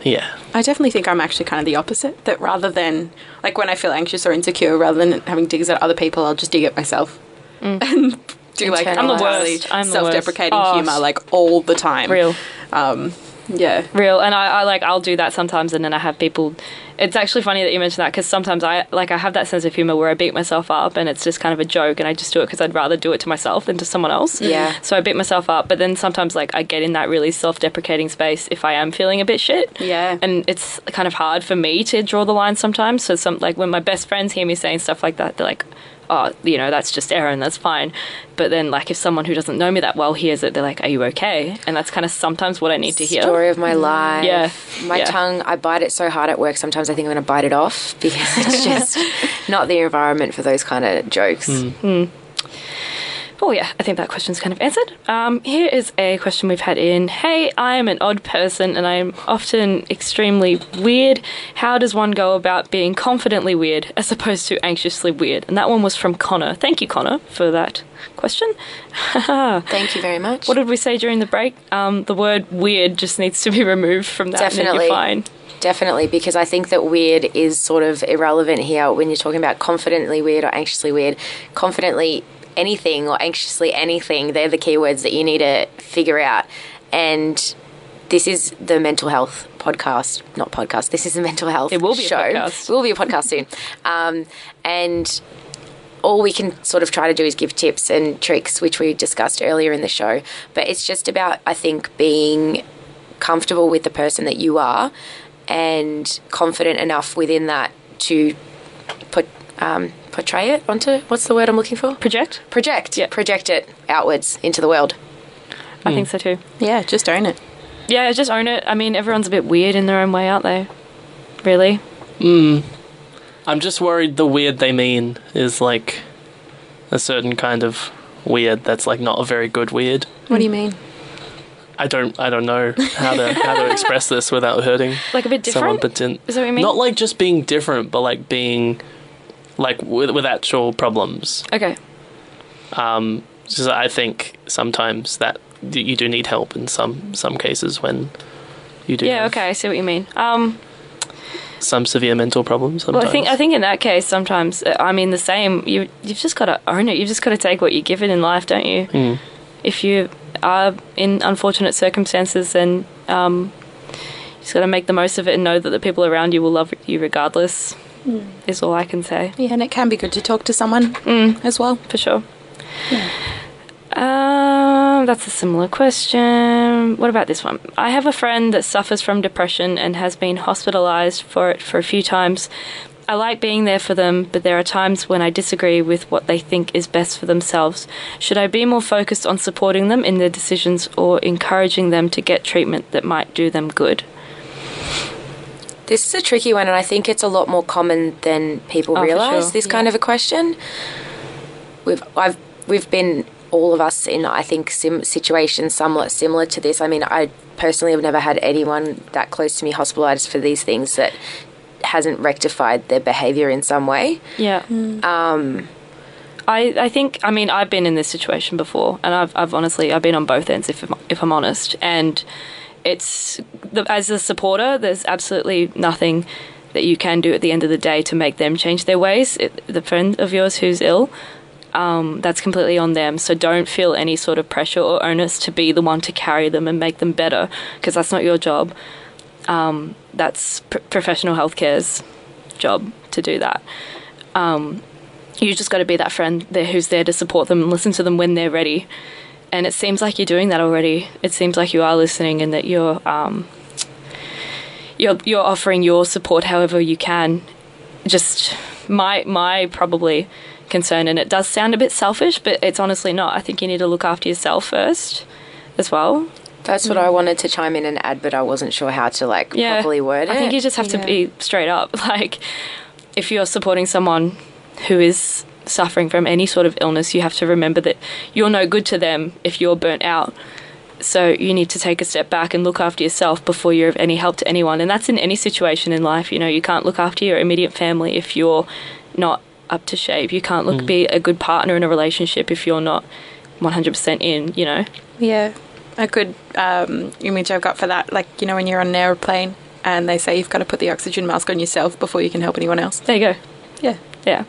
Yeah, I definitely think I'm actually kind of the opposite. That rather than like when I feel anxious or insecure, rather than having digs at other people, I'll just dig at myself and do like I'm the worst. I'm the worst. self-deprecating Oh, humor like all the time. Real. Um, yeah. real and I, I like i'll do that sometimes and then i have people it's actually funny that you mentioned that because sometimes i like i have that sense of humor where i beat myself up and it's just kind of a joke and i just do it because i'd rather do it to myself than to someone else Yeah. so i beat myself up but then sometimes like i get in that really self-deprecating space if i am feeling a bit shit Yeah. and it's kind of hard for me to draw the line sometimes so some like when my best friends hear me saying stuff like that they're like oh you know that's just Erin that's fine but then like if someone who doesn't know me that well hears it they're like are you okay and that's kind of sometimes what i need to hear Story of my life. Yeah. My Yeah. tongue, I bite it so hard at work, sometimes I think I'm going to bite it off because it's just not the environment for those kind of jokes. Hmm. Hmm. Oh, yeah, I think that question's kind of answered. Um, here is a question we've had in Hey, I am an odd person and I am often extremely weird. How does one go about being confidently weird as opposed to anxiously weird? And that one was from Connor. Thank you, Connor, for that question. Thank you very much. What did we say during the break? Um, the word weird just needs to be removed from that. Definitely. fine. Definitely, because I think that weird is sort of irrelevant here when you're talking about confidently weird or anxiously weird. Confidently anything or anxiously anything, they're the keywords that you need to figure out. And this is the mental health podcast, not podcast. This is the mental health It will be a podcast. It will be a podcast soon. Um, and all we can sort of try to do is give tips and tricks, which we discussed earlier in the show. But it's just about, I think, being comfortable with the person that you are and confident enough within that to put um, portray it onto what's the word I'm looking for? Project? Project. Yeah. Project it outwards into the world. I think so too. Yeah, just own it. Yeah, just own it. I mean, everyone's a bit weird in their own way, aren't they? Really? Hmm. I'm just worried the weird they mean is like a certain kind of weird that's like not a very good weird. What do you mean? I don't I don't know how to how to express this without hurting Like a bit different. someone different? but didn't Is that what you mean? Not like just being different, but like being like with with actual problems. Okay. Um so I think sometimes that you do need help in some some cases when you do Yeah, okay, I see what you mean. Um, some severe mental problems well, sometimes. I think I think in that case, sometimes uh, I mean the same. You you've just got to own it. You've just got to take what you're given in life, don't you? Mm. If you are in unfortunate circumstances, then um, you just got to make the most of it and know that the people around you will love you regardless. Is all I can say Yeah, and it can be good to talk to someone as well. for sure. Um, that's a similar question. What about this one? I have a friend that suffers from depression and has been hospitalized for it for a few times. I like being there for them, but there are times when I disagree with what they think is best for themselves. Should I be more focused on supporting them in their decisions or encouraging them to get treatment that might do them good? This is a tricky one, and I think it's a lot more common than people Oh, realize. sure. This kind of a question. We've I've we've been all of us in I think sim- situations somewhat similar to this. I mean, I personally have never had anyone that close to me hospitalized for these things that hasn't rectified their behavior in some way. Yeah. Um, I, I think I mean I've been in this situation before, and I've, I've honestly I've been on both ends if I'm, if I'm honest, and it's the, as a supporter, there's absolutely nothing that you can do at the end of the day to make them change their ways. It, the friend of yours who's ill, um, that's completely on them. So don't feel any sort of pressure or onus to be the one to carry them and make them better, because that's not your job. Um, that's pr- professional healthcare's job to do that. Um, you just got to be that friend there who's there to support them and listen to them when they're ready. And it seems like you're doing that already. It seems like you are listening and that you're um, you're you're offering your support however you can. Just my my probably concern, and it does sound a bit selfish, but it's honestly not. I think you need to look after yourself first, as well. That's what I wanted to chime in and add, but I wasn't sure how to like properly word it. I think you just have to be straight up. Like, if you're supporting someone who is suffering from any sort of illness, you have to remember that you're no good to them if you're burnt out. So you need to take a step back and look after yourself before you're of any help to anyone. And that's in any situation in life. You know, you can't look after your immediate family if you're not up to shape. You can't look be a good partner in a relationship if you're not 100% in, you know. Yeah, a good um, image I've got for that, like you know when you're on an aeroplane and they say you've got to put the oxygen mask on yourself before you can help anyone else. There you go. Yeah, Yeah.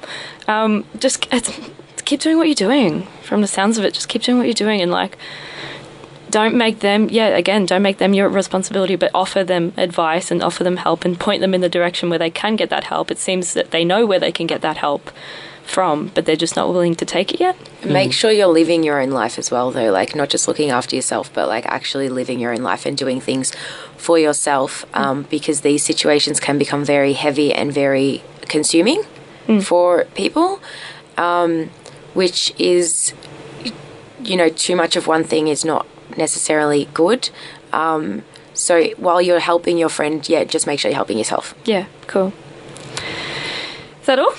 Um, just keep doing what you're doing. From the sounds of it, just keep doing what you're doing and like don't make them yeah again don't make them your responsibility but offer them advice and offer them help and point them in the direction where they can get that help it seems that they know where they can get that help from but they're just not willing to take it yet Make sure you're living your own life as well, though. Like, not just looking after yourself, but like actually living your own life and doing things for yourself um, because these situations can become very heavy and very consuming for people, um, which is, you know, too much of one thing is not necessarily good. Um, so while you're helping your friend, yeah, just make sure you're helping yourself. yeah cool is that all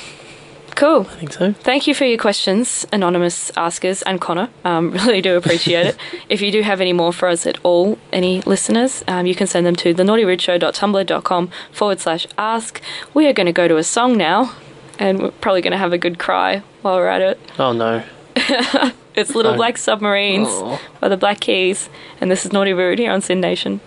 cool I think so. Thank you for your questions, anonymous askers and Connor. Um, really do appreciate it. If you do have any more for us at all, any listeners, um, you can send them to thenaughtyrudeshow.tumblr.com forward slash ask. We are going to go to a song now, and we're probably going to have a good cry while we're at it. Oh no. It's Little Oh. Black Submarines Oh. by the Black Keys, and this is Naughty Rude here on SYN Nation.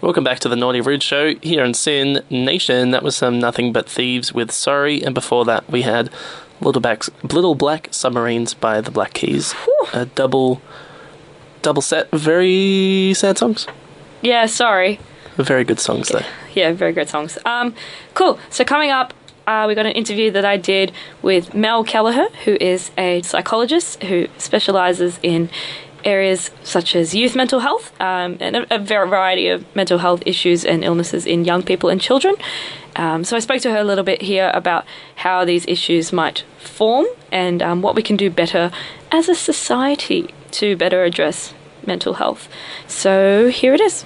Welcome back to the Naughty Rude Show here on SYN Nation. That was some Nothing But Thieves with Sorry, and before that we had Little Black, Little Black Submarines by the Black Keys. A double, double set. of Very sad songs. Yeah, sorry. Very good songs though. yeah, very good songs. Um, cool. So coming up, uh, we got an interview that I did with Mel Kelleher, who is a psychologist who specializes in areas such as youth mental health um, and a, a variety of mental health issues and illnesses in young people and children. Um, so I spoke to her a little bit here about how these issues might form and um, what we can do better as a society to better address mental health. So here it is.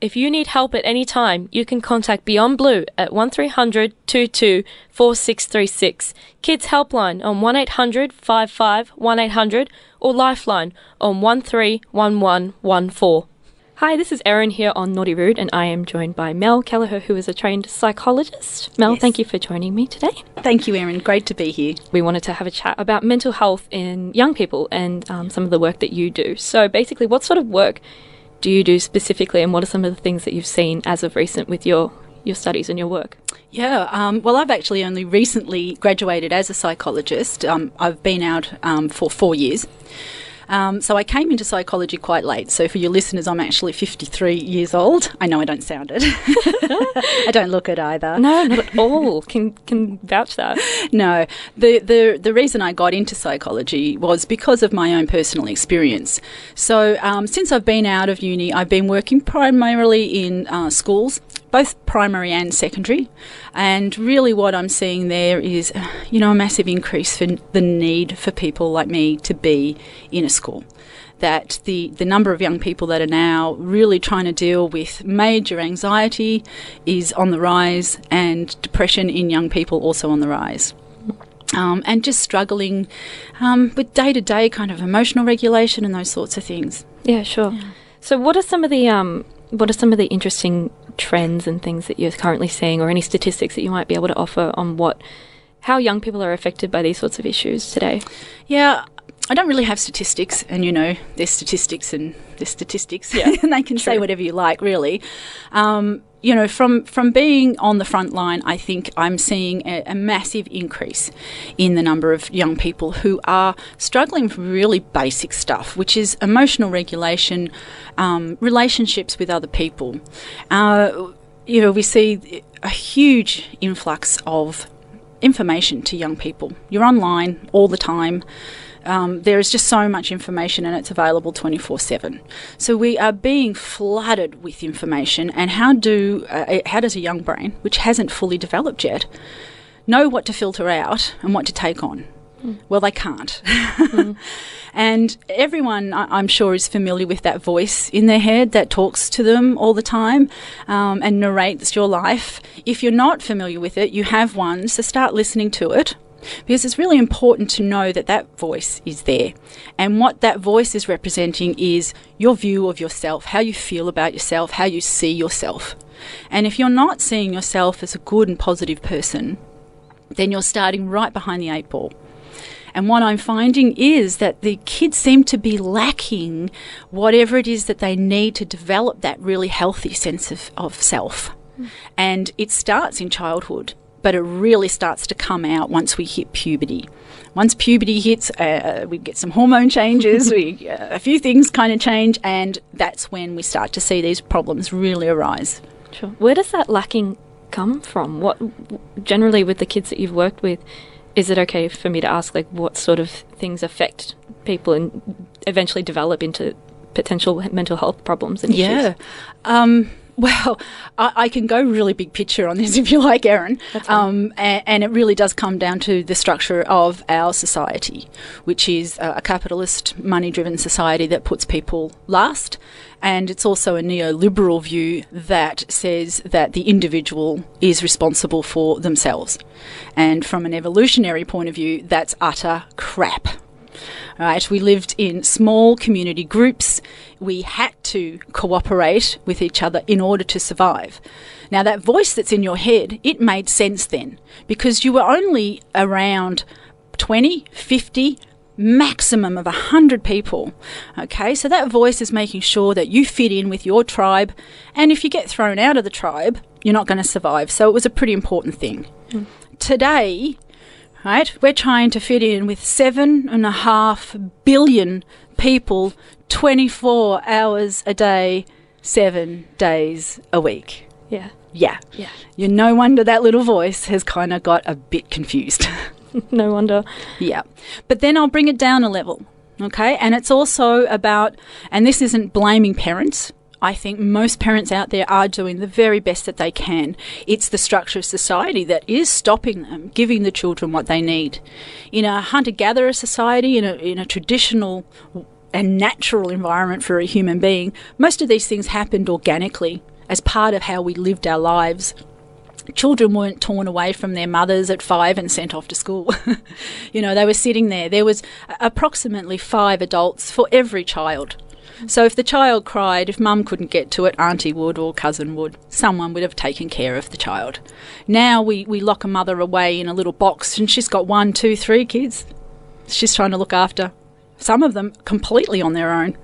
If you need help at any time, you can contact Beyond Blue at 1300 22 4636, Kids Helpline on 1800 55 1800, or Lifeline on 131114. Hi, this is Erin here on Naughty Rude, and I am joined by Mel Kelleher, who is a trained psychologist. Mel, Yes. thank you for joining me today. Thank you, Erin. Great to be here. We wanted to have a chat about mental health in young people and um, some of the work that you do. So, basically, what sort of work do you do specifically, and what are some of the things that you've seen as of recent with your your studies and your work? Yeah, um, well, I've actually only recently graduated as a psychologist. Um, I've been out um, for four years. Um, so I came into psychology quite late. So for your listeners, I'm actually 53 years old. I know I don't sound it. I don't look it either. No, not at all. Can can vouch that. No, the, the the reason I got into psychology was because of my own personal experience. So um, since I've been out of uni, I've been working primarily in uh, schools, both primary and secondary. And really, what I'm seeing there is, you know, a massive increase for the need for people like me to be in a school. That the, the number of young people that are now really trying to deal with major anxiety is on the rise, and depression in young people also on the rise. Um, and just struggling um, with day to day kind of emotional regulation and those sorts of things. Yeah, sure. So, what are some of the um, what are some of the interesting trends and things that you're currently seeing, or any statistics that you might be able to offer on what how young people are affected by these sorts of issues today? Yeah, I don't really have statistics, and you know, there's statistics and there's statistics, Yeah, and they can say whatever you like, really. Um, you know, from from being on the front line, I think I'm seeing a, a massive increase in the number of young people who are struggling with really basic stuff, which is emotional regulation, um, relationships with other people. Uh, you know, we see a huge influx of information to young people. You're online all the time. Um, there is just so much information and it's available 24 7. So we are being flooded with information. And how, do, uh, how does a young brain, which hasn't fully developed yet, know what to filter out and what to take on? Well, they can't. and everyone, I- I'm sure, is familiar with that voice in their head that talks to them all the time um, and narrates your life. If you're not familiar with it, you have one, so start listening to it because it's really important to know that that voice is there. And what that voice is representing is your view of yourself, how you feel about yourself, how you see yourself. And if you're not seeing yourself as a good and positive person, then you're starting right behind the eight ball. And what I'm finding is that the kids seem to be lacking whatever it is that they need to develop that really healthy sense of, of self. Hmm. And it starts in childhood, but it really starts to come out once we hit puberty. Once puberty hits, uh, we get some hormone changes, we, uh, a few things kind of change, and that's when we start to see these problems really arise. Sure. Where does that lacking come from? What generally with the kids that you've worked with, is it okay for me to ask like what sort of things affect people and eventually develop into potential mental health problems and Yeah. issues? Um, well, I, I can go really big picture on this if you like, Erin. Um, and, and it really does come down to the structure of our society, which is a, a capitalist, money driven society that puts people last. And it's also a neoliberal view that says that the individual is responsible for themselves. And from an evolutionary point of view, that's utter crap. Right, we lived in small community groups. We had to cooperate with each other in order to survive. Now, that voice that's in your head, it made sense then because you were only around 20, 50, maximum of 100 people. Okay, so that voice is making sure that you fit in with your tribe, and if you get thrown out of the tribe, you're not going to survive. So it was a pretty important thing. Hmm. Today, right, we're trying to fit in with seven and a half billion people 24 hours a day, seven days a week. Yeah. Yeah. Yeah. You no wonder that little voice has kind of got a bit confused. No wonder. Yeah. But then I'll bring it down a level. Okay. And it's also about, and this isn't blaming parents. I think most parents out there are doing the very best that they can. It's the structure of society that is stopping them giving the children what they need. In a hunter gatherer society, in a, in a traditional and natural environment for a human being, most of these things happened organically as part of how we lived our lives children weren't torn away from their mothers at five and sent off to school. you know, they were sitting there. There was approximately five adults for every child. So if the child cried, if mum couldn't get to it, auntie would or cousin would. Someone would have taken care of the child. Now we, we lock a mother away in a little box and she's got one, two, three kids. She's trying to look after some of them completely on their own.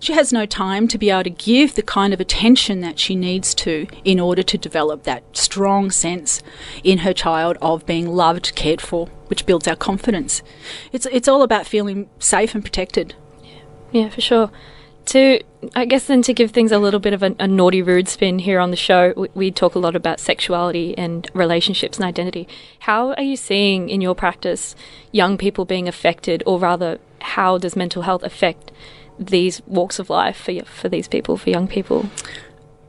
She has no time to be able to give the kind of attention that she needs to in order to develop that strong sense in her child of being loved, cared for, which builds our confidence. It's, it's all about feeling safe and protected. Yeah, for sure. To, I guess, then to give things a little bit of a, a naughty, rude spin here on the show, we, we talk a lot about sexuality and relationships and identity. How are you seeing in your practice young people being affected, or rather, how does mental health affect these walks of life for for these people, for young people?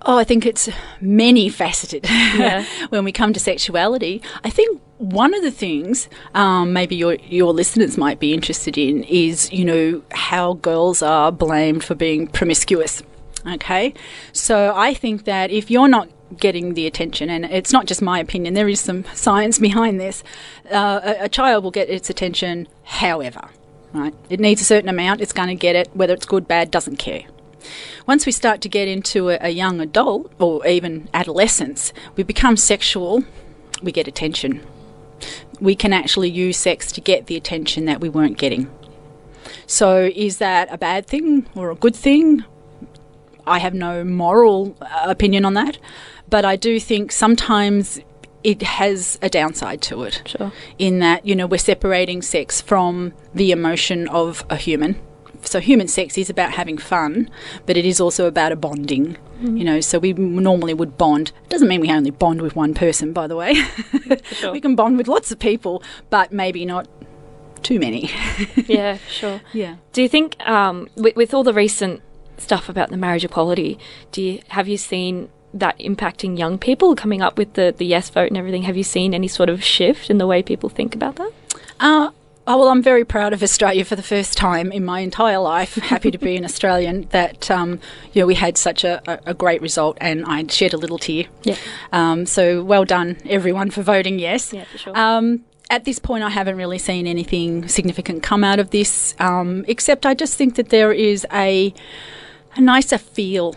Oh, I think it's many faceted Yeah. when we come to sexuality. I think one of the things um, maybe your your listeners might be interested in is you know how girls are blamed for being promiscuous. Okay, so I think that if you're not getting the attention, and it's not just my opinion, there is some science behind this. Uh, a, a child will get its attention, however, right? It needs a certain amount. It's going to get it, whether it's good, bad, doesn't care. Once we start to get into a, a young adult or even adolescence, we become sexual, we get attention. We can actually use sex to get the attention that we weren't getting. So, is that a bad thing or a good thing? I have no moral uh, opinion on that, but I do think sometimes it has a downside to it. Sure. In that, you know, we're separating sex from the emotion of a human. So, human sex is about having fun, but it is also about a bonding. You know, so we normally would bond. Doesn't mean we only bond with one person, by the way. Sure. we can bond with lots of people, but maybe not too many. yeah, sure. yeah. Do you think, um, with, with all the recent stuff about the marriage equality, do you have you seen that impacting young people coming up with the, the yes vote and everything? Have you seen any sort of shift in the way people think about that? Uh, oh, well, I'm very proud of Australia for the first time in my entire life. Happy to be an Australian that, um, you know, we had such a, a, great result and I shed a little tear. Yeah. Um, so well done, everyone, for voting yes. Yeah, for sure. Um, at this point, I haven't really seen anything significant come out of this, um, except I just think that there is a, a nicer feel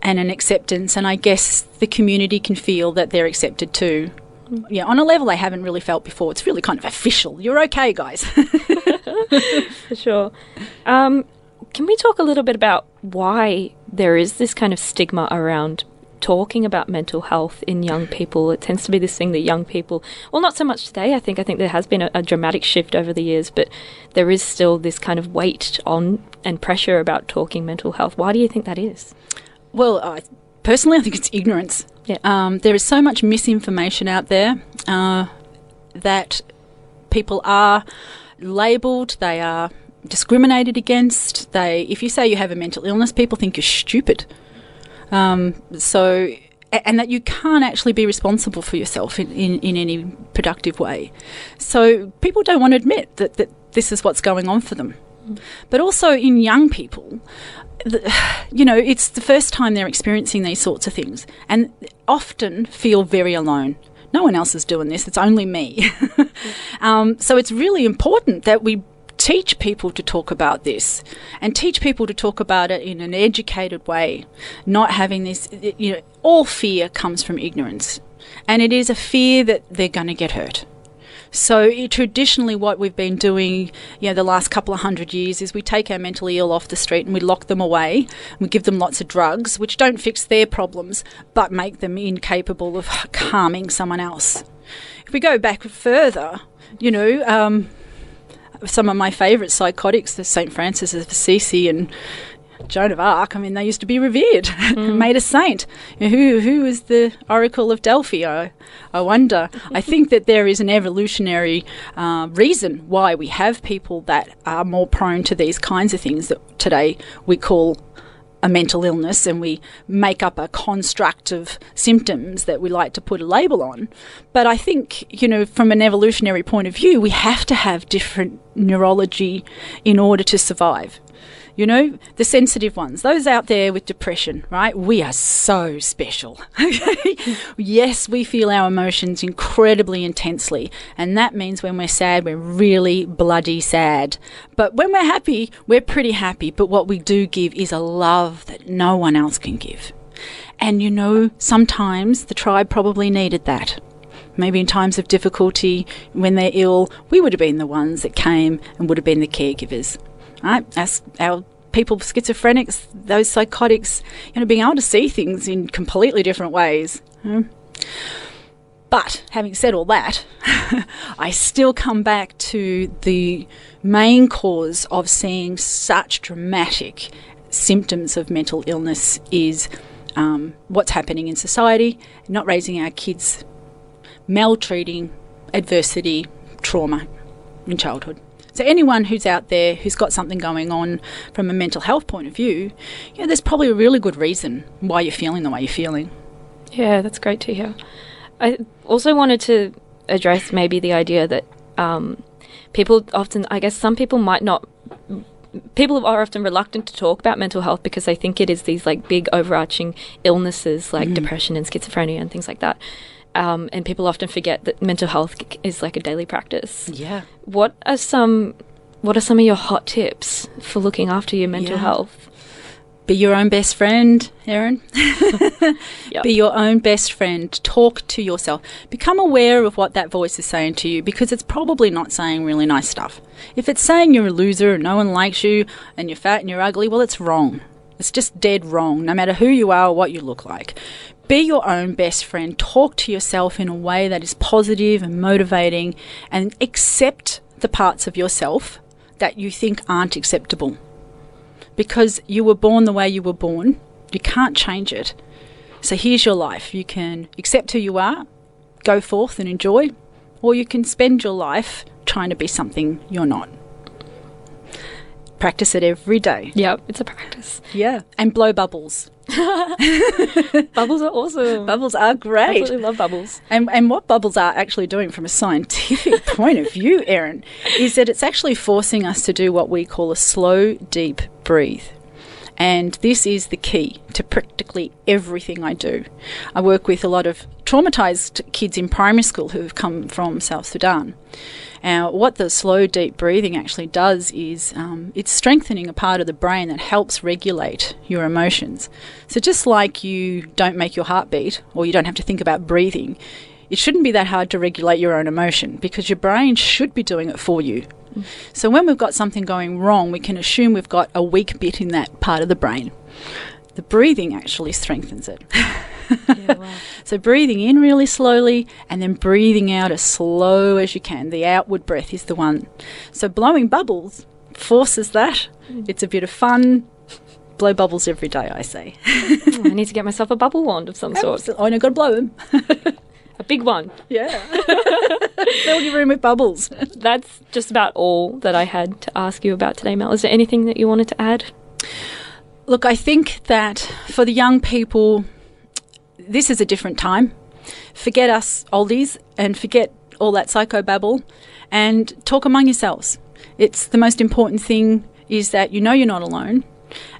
and an acceptance, and I guess the community can feel that they're accepted too. Yeah, on a level they haven't really felt before. It's really kind of official. You're okay, guys. For sure. Um, can we talk a little bit about why there is this kind of stigma around talking about mental health in young people? It tends to be this thing that young people, well, not so much today. I think I think there has been a, a dramatic shift over the years, but there is still this kind of weight on and pressure about talking mental health. Why do you think that is? Well, I personally, I think it's ignorance. Yeah. Um, there is so much misinformation out there uh, that people are labelled, they are discriminated against. They, if you say you have a mental illness, people think you're stupid. Um, so, and that you can't actually be responsible for yourself in, in, in any productive way. So people don't want to admit that, that this is what's going on for them. But also in young people, you know, it's the first time they're experiencing these sorts of things and often feel very alone. No one else is doing this, it's only me. um, so it's really important that we teach people to talk about this and teach people to talk about it in an educated way, not having this, you know, all fear comes from ignorance. And it is a fear that they're going to get hurt. So traditionally, what we've been doing, you know, the last couple of hundred years is we take our mentally ill off the street and we lock them away. We give them lots of drugs, which don't fix their problems, but make them incapable of calming someone else. If we go back further, you know, um, some of my favourite psychotics, the St. Francis of Assisi and Joan of Arc, I mean, they used to be revered, made a saint. Who who is the Oracle of Delphi? I, I wonder. I think that there is an evolutionary uh, reason why we have people that are more prone to these kinds of things that today we call a mental illness and we make up a construct of symptoms that we like to put a label on. But I think, you know, from an evolutionary point of view, we have to have different neurology in order to survive. You know, the sensitive ones, those out there with depression, right? We are so special. yes, we feel our emotions incredibly intensely, and that means when we're sad, we're really bloody sad. But when we're happy, we're pretty happy. But what we do give is a love that no one else can give. And you know, sometimes the tribe probably needed that. Maybe in times of difficulty, when they're ill, we would have been the ones that came and would have been the caregivers. Right? Our people, schizophrenics, those psychotics, you know, being able to see things in completely different ways. But having said all that, I still come back to the main cause of seeing such dramatic symptoms of mental illness is um, what's happening in society, not raising our kids, maltreating, adversity, trauma in childhood. So anyone who's out there who's got something going on from a mental health point of view, you know, there's probably a really good reason why you're feeling the way you're feeling. Yeah, that's great to hear. I also wanted to address maybe the idea that um, people often, I guess, some people might not. People are often reluctant to talk about mental health because they think it is these like big overarching illnesses like depression and schizophrenia and things like that. Um, and people often forget that mental health is like a daily practice. Yeah. What are some What are some of your hot tips for looking after your mental Yeah. health? Be your own best friend, Erin. Yep. Be your own best friend. Talk to yourself. Become aware of what that voice is saying to you because it's probably not saying really nice stuff. If it's saying you're a loser and no one likes you and you're fat and you're ugly, well, it's wrong. It's just dead wrong, no matter who you are or what you look like. Be your own best friend. Talk to yourself in a way that is positive and motivating and accept the parts of yourself that you think aren't acceptable because you were born the way you were born. You can't change it. So here's your life. You can accept who you are, go forth and enjoy, or you can spend your life trying to be something you're not. Practice it every day. Yep, it's a practice. Yeah. And blow bubbles. Bubbles are awesome. Bubbles are great. Absolutely love bubbles. And, and what bubbles are actually doing from a scientific point of view, Erin, is that it's actually forcing us to do what we call a slow, deep breathe. And this is the key to practically everything I do. I work with a lot of traumatized kids in primary school who have come from South Sudan. Now, what the slow, deep breathing actually does is um, it's strengthening a part of the brain that helps regulate your emotions. So, just like you don't make your heart beat or you don't have to think about breathing, it shouldn't be that hard to regulate your own emotion because your brain should be doing it for you. So, when we've got something going wrong, we can assume we've got a weak bit in that part of the brain. The breathing actually strengthens it. So breathing in really slowly and then breathing out as slow as you can. The outward breath is the one. So blowing bubbles forces that. Hmm. It's a bit of fun. Blow bubbles every day, I say. Oh, I need to get myself a bubble wand of some sort. Oh, no, got to blow them. A big one. Yeah. Fill your room with bubbles. That's just about all that I had to ask you about today, Mel. Is there anything that you wanted to add? Look, I think that for the young people, this is a different time. Forget us oldies and forget all that psychobabble and talk among yourselves. It's the most important thing is that you know you're not alone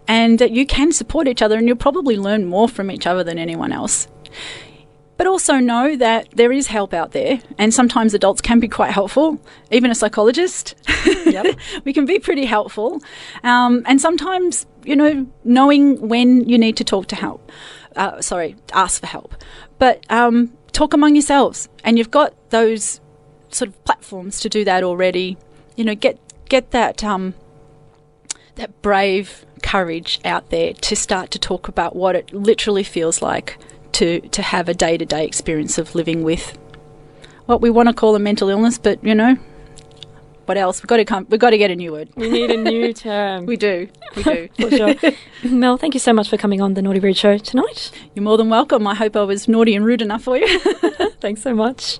and that you can support each other and you'll probably learn more from each other than anyone else. But also know that there is help out there, and sometimes adults can be quite helpful. Even a psychologist, we can be pretty helpful. Um, and sometimes, you know, knowing when you need to talk to help, uh, sorry, ask for help. But um, talk among yourselves, and you've got those sort of platforms to do that already. You know, get get that um, that brave courage out there to start to talk about what it literally feels like to to have a day to day experience of living with what we want to call a mental illness, but you know, what else? We've got to come. We've got to get a new word. We need a new term. We do. We do. for sure. Mel, thank you so much for coming on the Naughty Rude Show tonight. You're more than welcome. I hope I was naughty and rude enough for you. Thanks so much.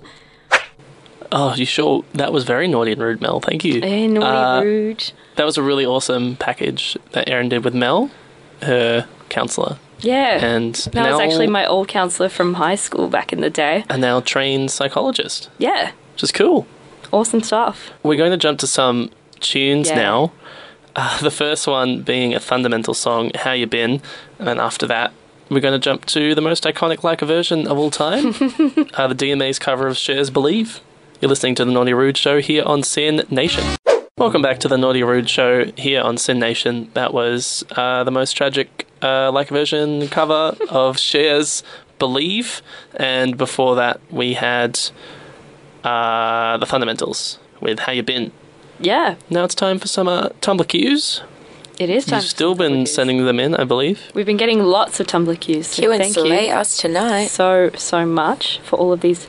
Oh, you sure? That was very naughty and rude, Mel. Thank you. Hey, naughty Uh, rude. That was a really awesome package that Erin did with Mel, her counsellor, Yeah. and Mel was actually my old counsellor from high school back in the day. a now trained psychologist, Yeah. which is cool. Awesome stuff. We're going to jump to some tunes Yeah. now. Uh, the first one being a fundamental song, "How You Been," and then after that, we're going to jump to the most iconic like version of all time, uh, the DMA's cover of Cher's "Believe." You're listening to the Naughty Rude Show here on SYN Nation. Welcome back to the Naughty Rude Show here on SYN Nation. That was uh, the most tragic uh, like version cover of Cher's "Believe," and before that we had uh, the Fundamentals with "How You Been." Yeah, Now it's time for some uh, Tumblr cues. it is time. You've still some been cues. sending them in, I believe. We've been getting lots of Tumblr cues. So Cue and thank slay you us tonight. so so much for all of these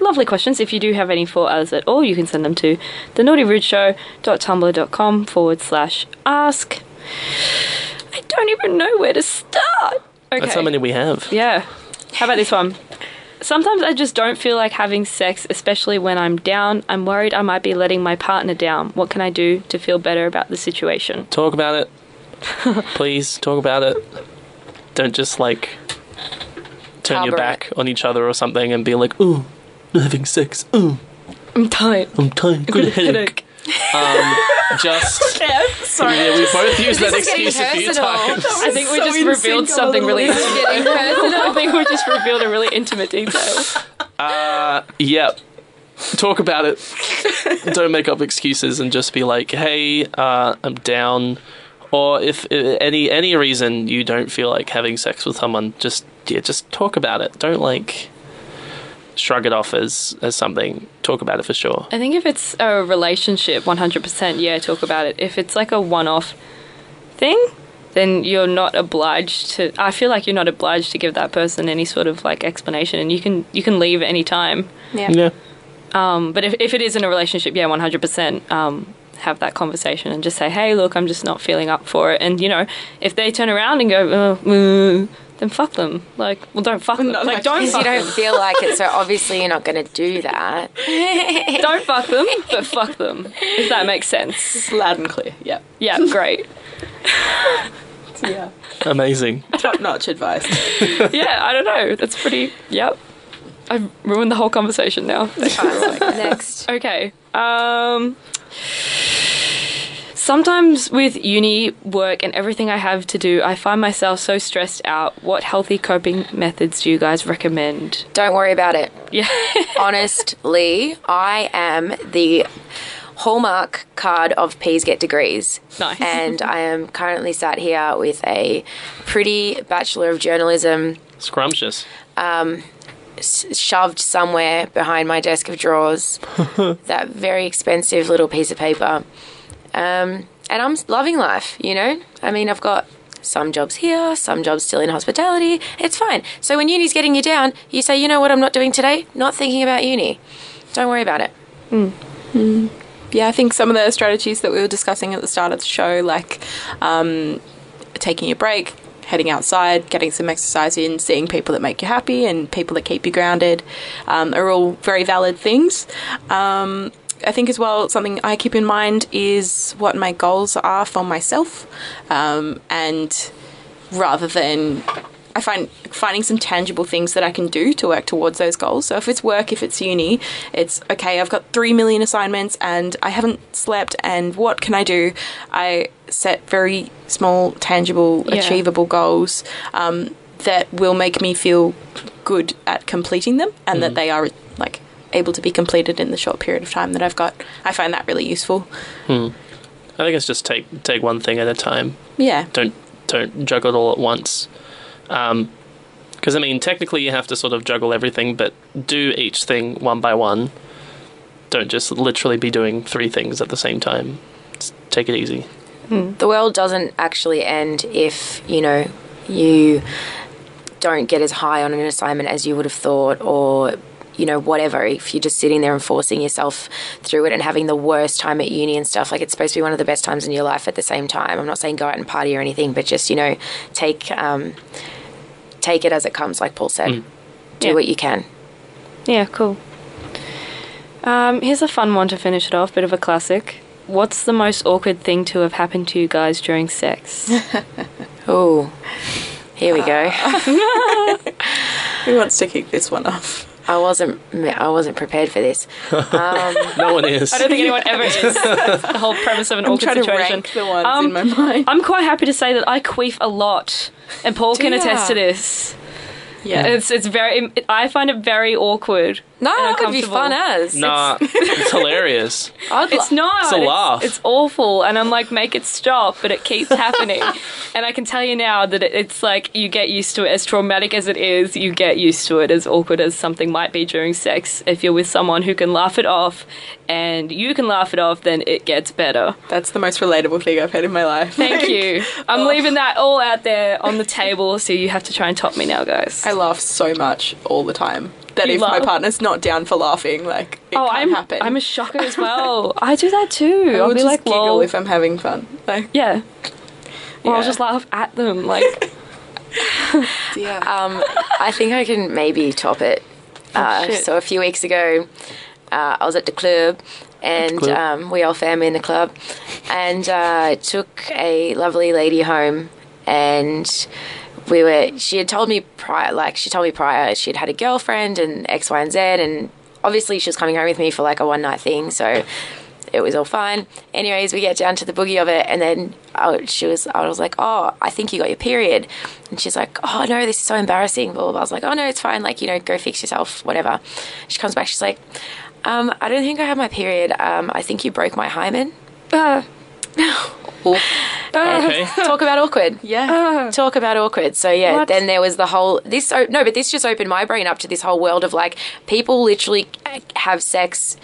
lovely questions. If you do have any for us at all, you can send them to thenaughtyrudeshow.tumblr.com forward slash ask. I don't even know where to start. Okay. That's how many we have. Yeah. How about this one? Sometimes I just don't feel like having sex, especially when I'm down. I'm worried I might be letting my partner down. What can I do to feel better about the situation? Talk about it. Please talk about it. Don't just like turn your Harbour back on each other or something and be like, "Oh, I'm having sex. Oh, I'm tired. I'm tired. Got a headache." Um, just Sorry. yeah, we both used that This is getting excuse a few times. I think we so just revealed something really intimate. Getting personal. I think we just revealed a really intimate detail. Uh, yep. Talk about it. Don't make up excuses and just be like, "Hey, uh, I'm down." Or if uh, any any reason you don't feel like having sex with someone, just yeah, just talk about it. Don't like shrug it off as as something. Talk about it for sure. I think if it's a relationship, 100%, yeah, talk about it. If it's like a one off thing, then you're not obliged to. I feel like you're not obliged to give that person any sort of like explanation, and you can you can leave any time. Yeah. Yeah. Um, but if if it is in a relationship, yeah, 100%. Um, have that conversation and just say, "Hey, look, I'm just not feeling up for it." And you know, if they turn around and go, oh, then fuck them. Like, well, don't fuck them. Not Like, like- don't Because you don't them. feel like it, so obviously you're not going to do that. Don't fuck them, but fuck them. If that makes sense. It's loud and clear. Yeah. Yeah, great. Yeah. Amazing. Top notch advice. yeah, I don't know. That's pretty. Yep. I've ruined the whole conversation now. Next. okay. Um. Sometimes with uni work and everything I have to do, I find myself so stressed out. What healthy coping methods do you guys recommend? Don't worry about it. Yeah. Honestly, I am the hallmark card of P's Get Degrees. Nice. And I am currently sat here with a pretty Bachelor of Journalism Scrumptious. Um, s- shoved somewhere behind my desk of drawers. that very expensive little piece of paper. Um, and I'm loving life, you know? I mean, I've got some jobs here, some jobs still in hospitality. It's fine. So when uni's getting you down, you say, you know what I'm not doing today? Not thinking about uni. Don't worry about it. Yeah, I think some of the strategies that we were discussing at the start of the show, like um, taking a break, heading outside, getting some exercise in, seeing people that make you happy and people that keep you grounded, um, are all very valid things. Um, I think as well, something I keep in mind is what my goals are for myself, um, and rather than I find finding some tangible things that I can do to work towards those goals. So if it's work, if it's uni, it's okay, I've got 3 million assignments and I haven't slept and what can I do? I set very small, tangible, Yeah. achievable goals um, that will make me feel good at completing them and that they are like able to be completed in the short period of time that I've got. I find that really useful. Hmm. I think it's just take take one thing at a time. Yeah. Don't don't juggle it all at once. Um, because I mean, technically, you have to sort of juggle everything, but do each thing one by one. Don't just literally be doing three things at the same time. Just take it easy. Hmm. the world doesn't actually end if you know you don't get as high on an assignment as you would have thought or you know whatever if you're just sitting there and forcing yourself through it and having the worst time at uni and stuff like it's supposed to be one of the best times in your life at the same time i'm not saying go out and party or anything but just you know take um, take it as it comes like paul said do Yeah. what you can Yeah, cool. Um, here's a fun one to finish it off, bit of a classic. What's the most awkward thing to have happened to you guys during sex? oh here we go Who wants to kick this one off? I wasn't i wasn't prepared for this No one is. I don't think anyone ever is. the whole premise of an I'm awkward trying to situation. rank the ones Um, in my mind. I'm quite happy to say that I queef a lot, and Paul can ya? attest to this. Yeah. It's it's very. I find it very awkward. No and it would be fun as Nah, it's hilarious. I'd It's not. It's a laugh. It's, awful, and I'm like, make it stop, but it keeps happening. and I can tell you now that it, it's like you get used to it. As traumatic as it is, you get used to it. As awkward as something might be during sex, if you're with someone who can laugh it off, and you can laugh it off, then it gets better. That's the most relatable thing I've had in my life. Thank you. I'm oh. leaving that all out there on the table, so you have to try and top me now, guys. I laugh so much all the time that You if my laugh? partner's not down for laughing, like it oh, can't I'm happen. I'm a shocker as well. I do that too. I I'll will be just like, giggle lol. if I'm having fun. Like, yeah. Or I'll Yeah. just laugh at them, like. yeah. Um, I think I can maybe top it. Uh, shit. so a few weeks ago, uh, I was at the club, and club. um, we all family in the club, and uh, took a lovely lady home, and we were. She had told me prior, like she told me prior, she had had a girlfriend and X, Y, and Z, and obviously she was coming home with me for like a one night thing, so. It was all fine. Anyways, we get down to the boogie of it, and then I, she was, I was like, "Oh, I think you got your period," and she's like, "Oh no, this is so embarrassing." Blah, blah, blah. I was like, "Oh no, it's fine. Like, you know, go fix yourself, whatever." She comes back, she's like, um, "I don't think I have my period. Um, I think you broke my hymen." Uh, Okay. Um, talk about awkward. Yeah. Ah. Talk about awkward. So yeah, What? then there was the whole this. Oh, no, but this just opened my brain up to this whole world of like people literally have sex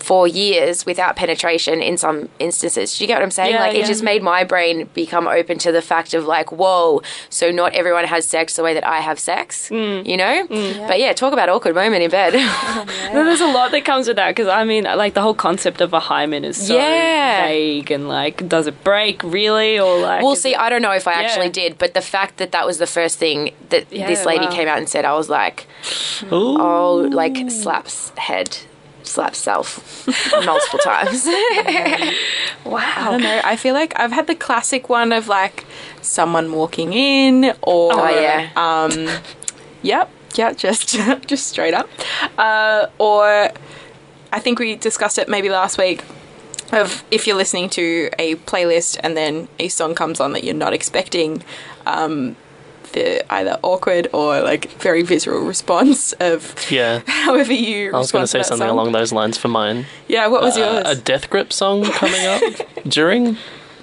for years without penetration in some instances. Do you get what I'm saying? Yeah, like yeah. it just made my brain become open to the fact of like, whoa, so not everyone has sex the way that I have sex. Mm. You know? But yeah, talk about awkward moment in bed. No, there's a lot that comes with that because I mean, like the whole concept of a hymen is so Yeah. vague and like, does it break really or like? Well, see, it- I don't know if I Yeah. actually did, but the fact that that was the first thing that Yeah, this lady wow. came out and said, I was like, Ooh. oh, like slaps head, slaps self multiple times. Wow. I don't know. I feel like I've had the classic one of like someone walking in or Oh, yeah. um yep, yeah, just just straight up. Uh, or I think we discussed it maybe last week of if you're listening to a playlist and then a song comes on that you're not expecting um the either awkward or like very visceral response of Yeah. however you I was going to say something song. along those lines for mine. Yeah, what was Uh, yours? a Death Grip song coming up during?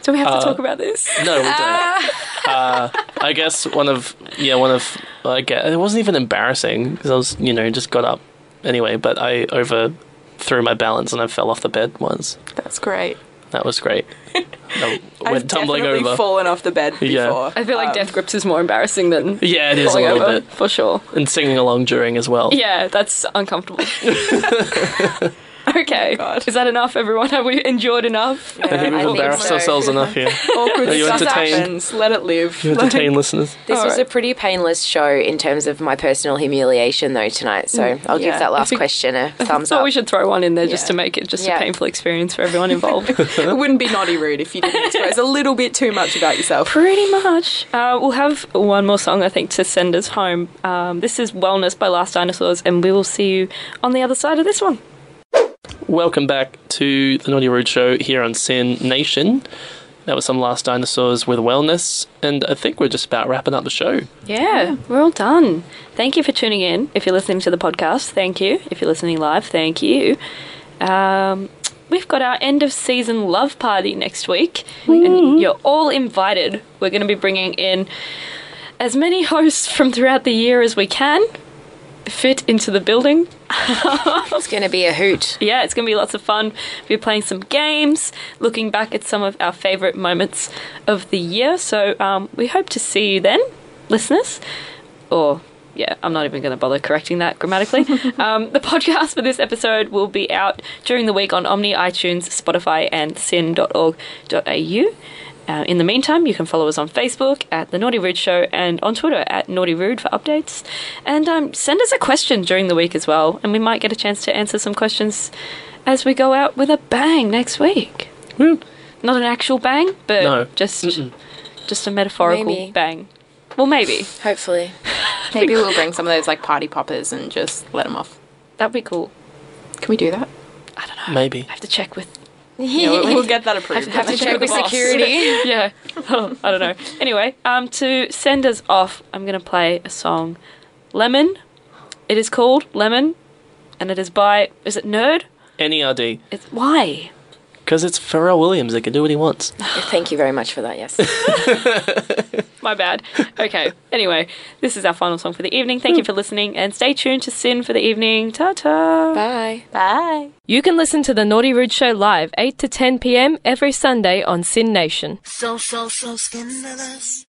do we have uh, to talk about this? No, we don't. uh, I guess one of yeah, one of I get it wasn't even embarrassing because I was you know just got up anyway, but I over threw my balance and I fell off the bed once. That's great. That was great. I I've went tumbling definitely over. fallen off the bed before. Yeah. I feel like Um, Death Grips is more embarrassing than yeah, it is a falling little over, bit, for sure. and singing along during as well. Yeah, that's uncomfortable. okay, God. is that enough, everyone? Have we enjoyed enough? I think we've embarrassed so. ourselves enough here. Awkward Are you stuff entertained? happens. Let it live. You entertain listeners. This was Alright. a pretty painless show in terms of my personal humiliation, though, tonight. So I'll yeah. give that last think- question a thumbs Thought up. we should throw one in there just to make it just Yeah. a painful experience for everyone involved. it wouldn't be naughty rude if you didn't expose a little bit too much about yourself. Pretty much. Uh, we'll have one more song, I think, to send us home. Um, this is Wellness by Last Dinosaurs, and we will see you on the other side of this one. Welcome back to the Naughty Rude Show here on SYN Nation. That was some Last Dinosaurs with Wellness, and I think we're just about wrapping up the show. Yeah, we're all done. Thank you for tuning in. If you're listening to the podcast, thank you. If you're listening live, thank you. Um, we've got our end of season love party next week, and you're all invited. We're going to be bringing in as many hosts from throughout the year as we can fit into the building. It's going to be a hoot. yeah, it's going to be lots of fun. We're playing some games, looking back at some of our favourite moments of the year. So um, we hope to see you then, listeners. Or, yeah, I'm not even going to bother correcting that grammatically. um, the podcast for this episode will be out during the week on Omny, iTunes, Spotify, and syn.org.au. Uh, in the meantime, you can follow us on Facebook at The Naughty Rude Show and on Twitter at Naughty Rude for updates. And um, send us a question during the week as well, and we might get a chance to answer some questions as we go out with a bang next week. Woo. Not an actual bang, but No. just just a metaphorical Maybe. bang. Well, maybe Hopefully. Maybe we'll bring some of those like party poppers and just let them off. that'd be cool. Can we do that? I don't know. Maybe. I have to check with. Yeah, we'll, we'll get that approved. Have to Check check with with the boss. security. yeah, Oh, I don't know. Anyway, um, to send us off, I'm gonna play a song, "Lemon." It is called "Lemon," and it is by is it Nerd? NERD. It's why? Because it's Pharrell Williams. He can do what he wants. Thank you very much for that, yes. My bad. Okay. Anyway, this is our final song for the evening. Thank you for listening, and stay tuned to SYN for the evening. Ta ta. Bye. Bye. You can listen to The Naughty Rude Show live 8 to 10 p.m. every Sunday on SYN Nation. So, so, so scandalous.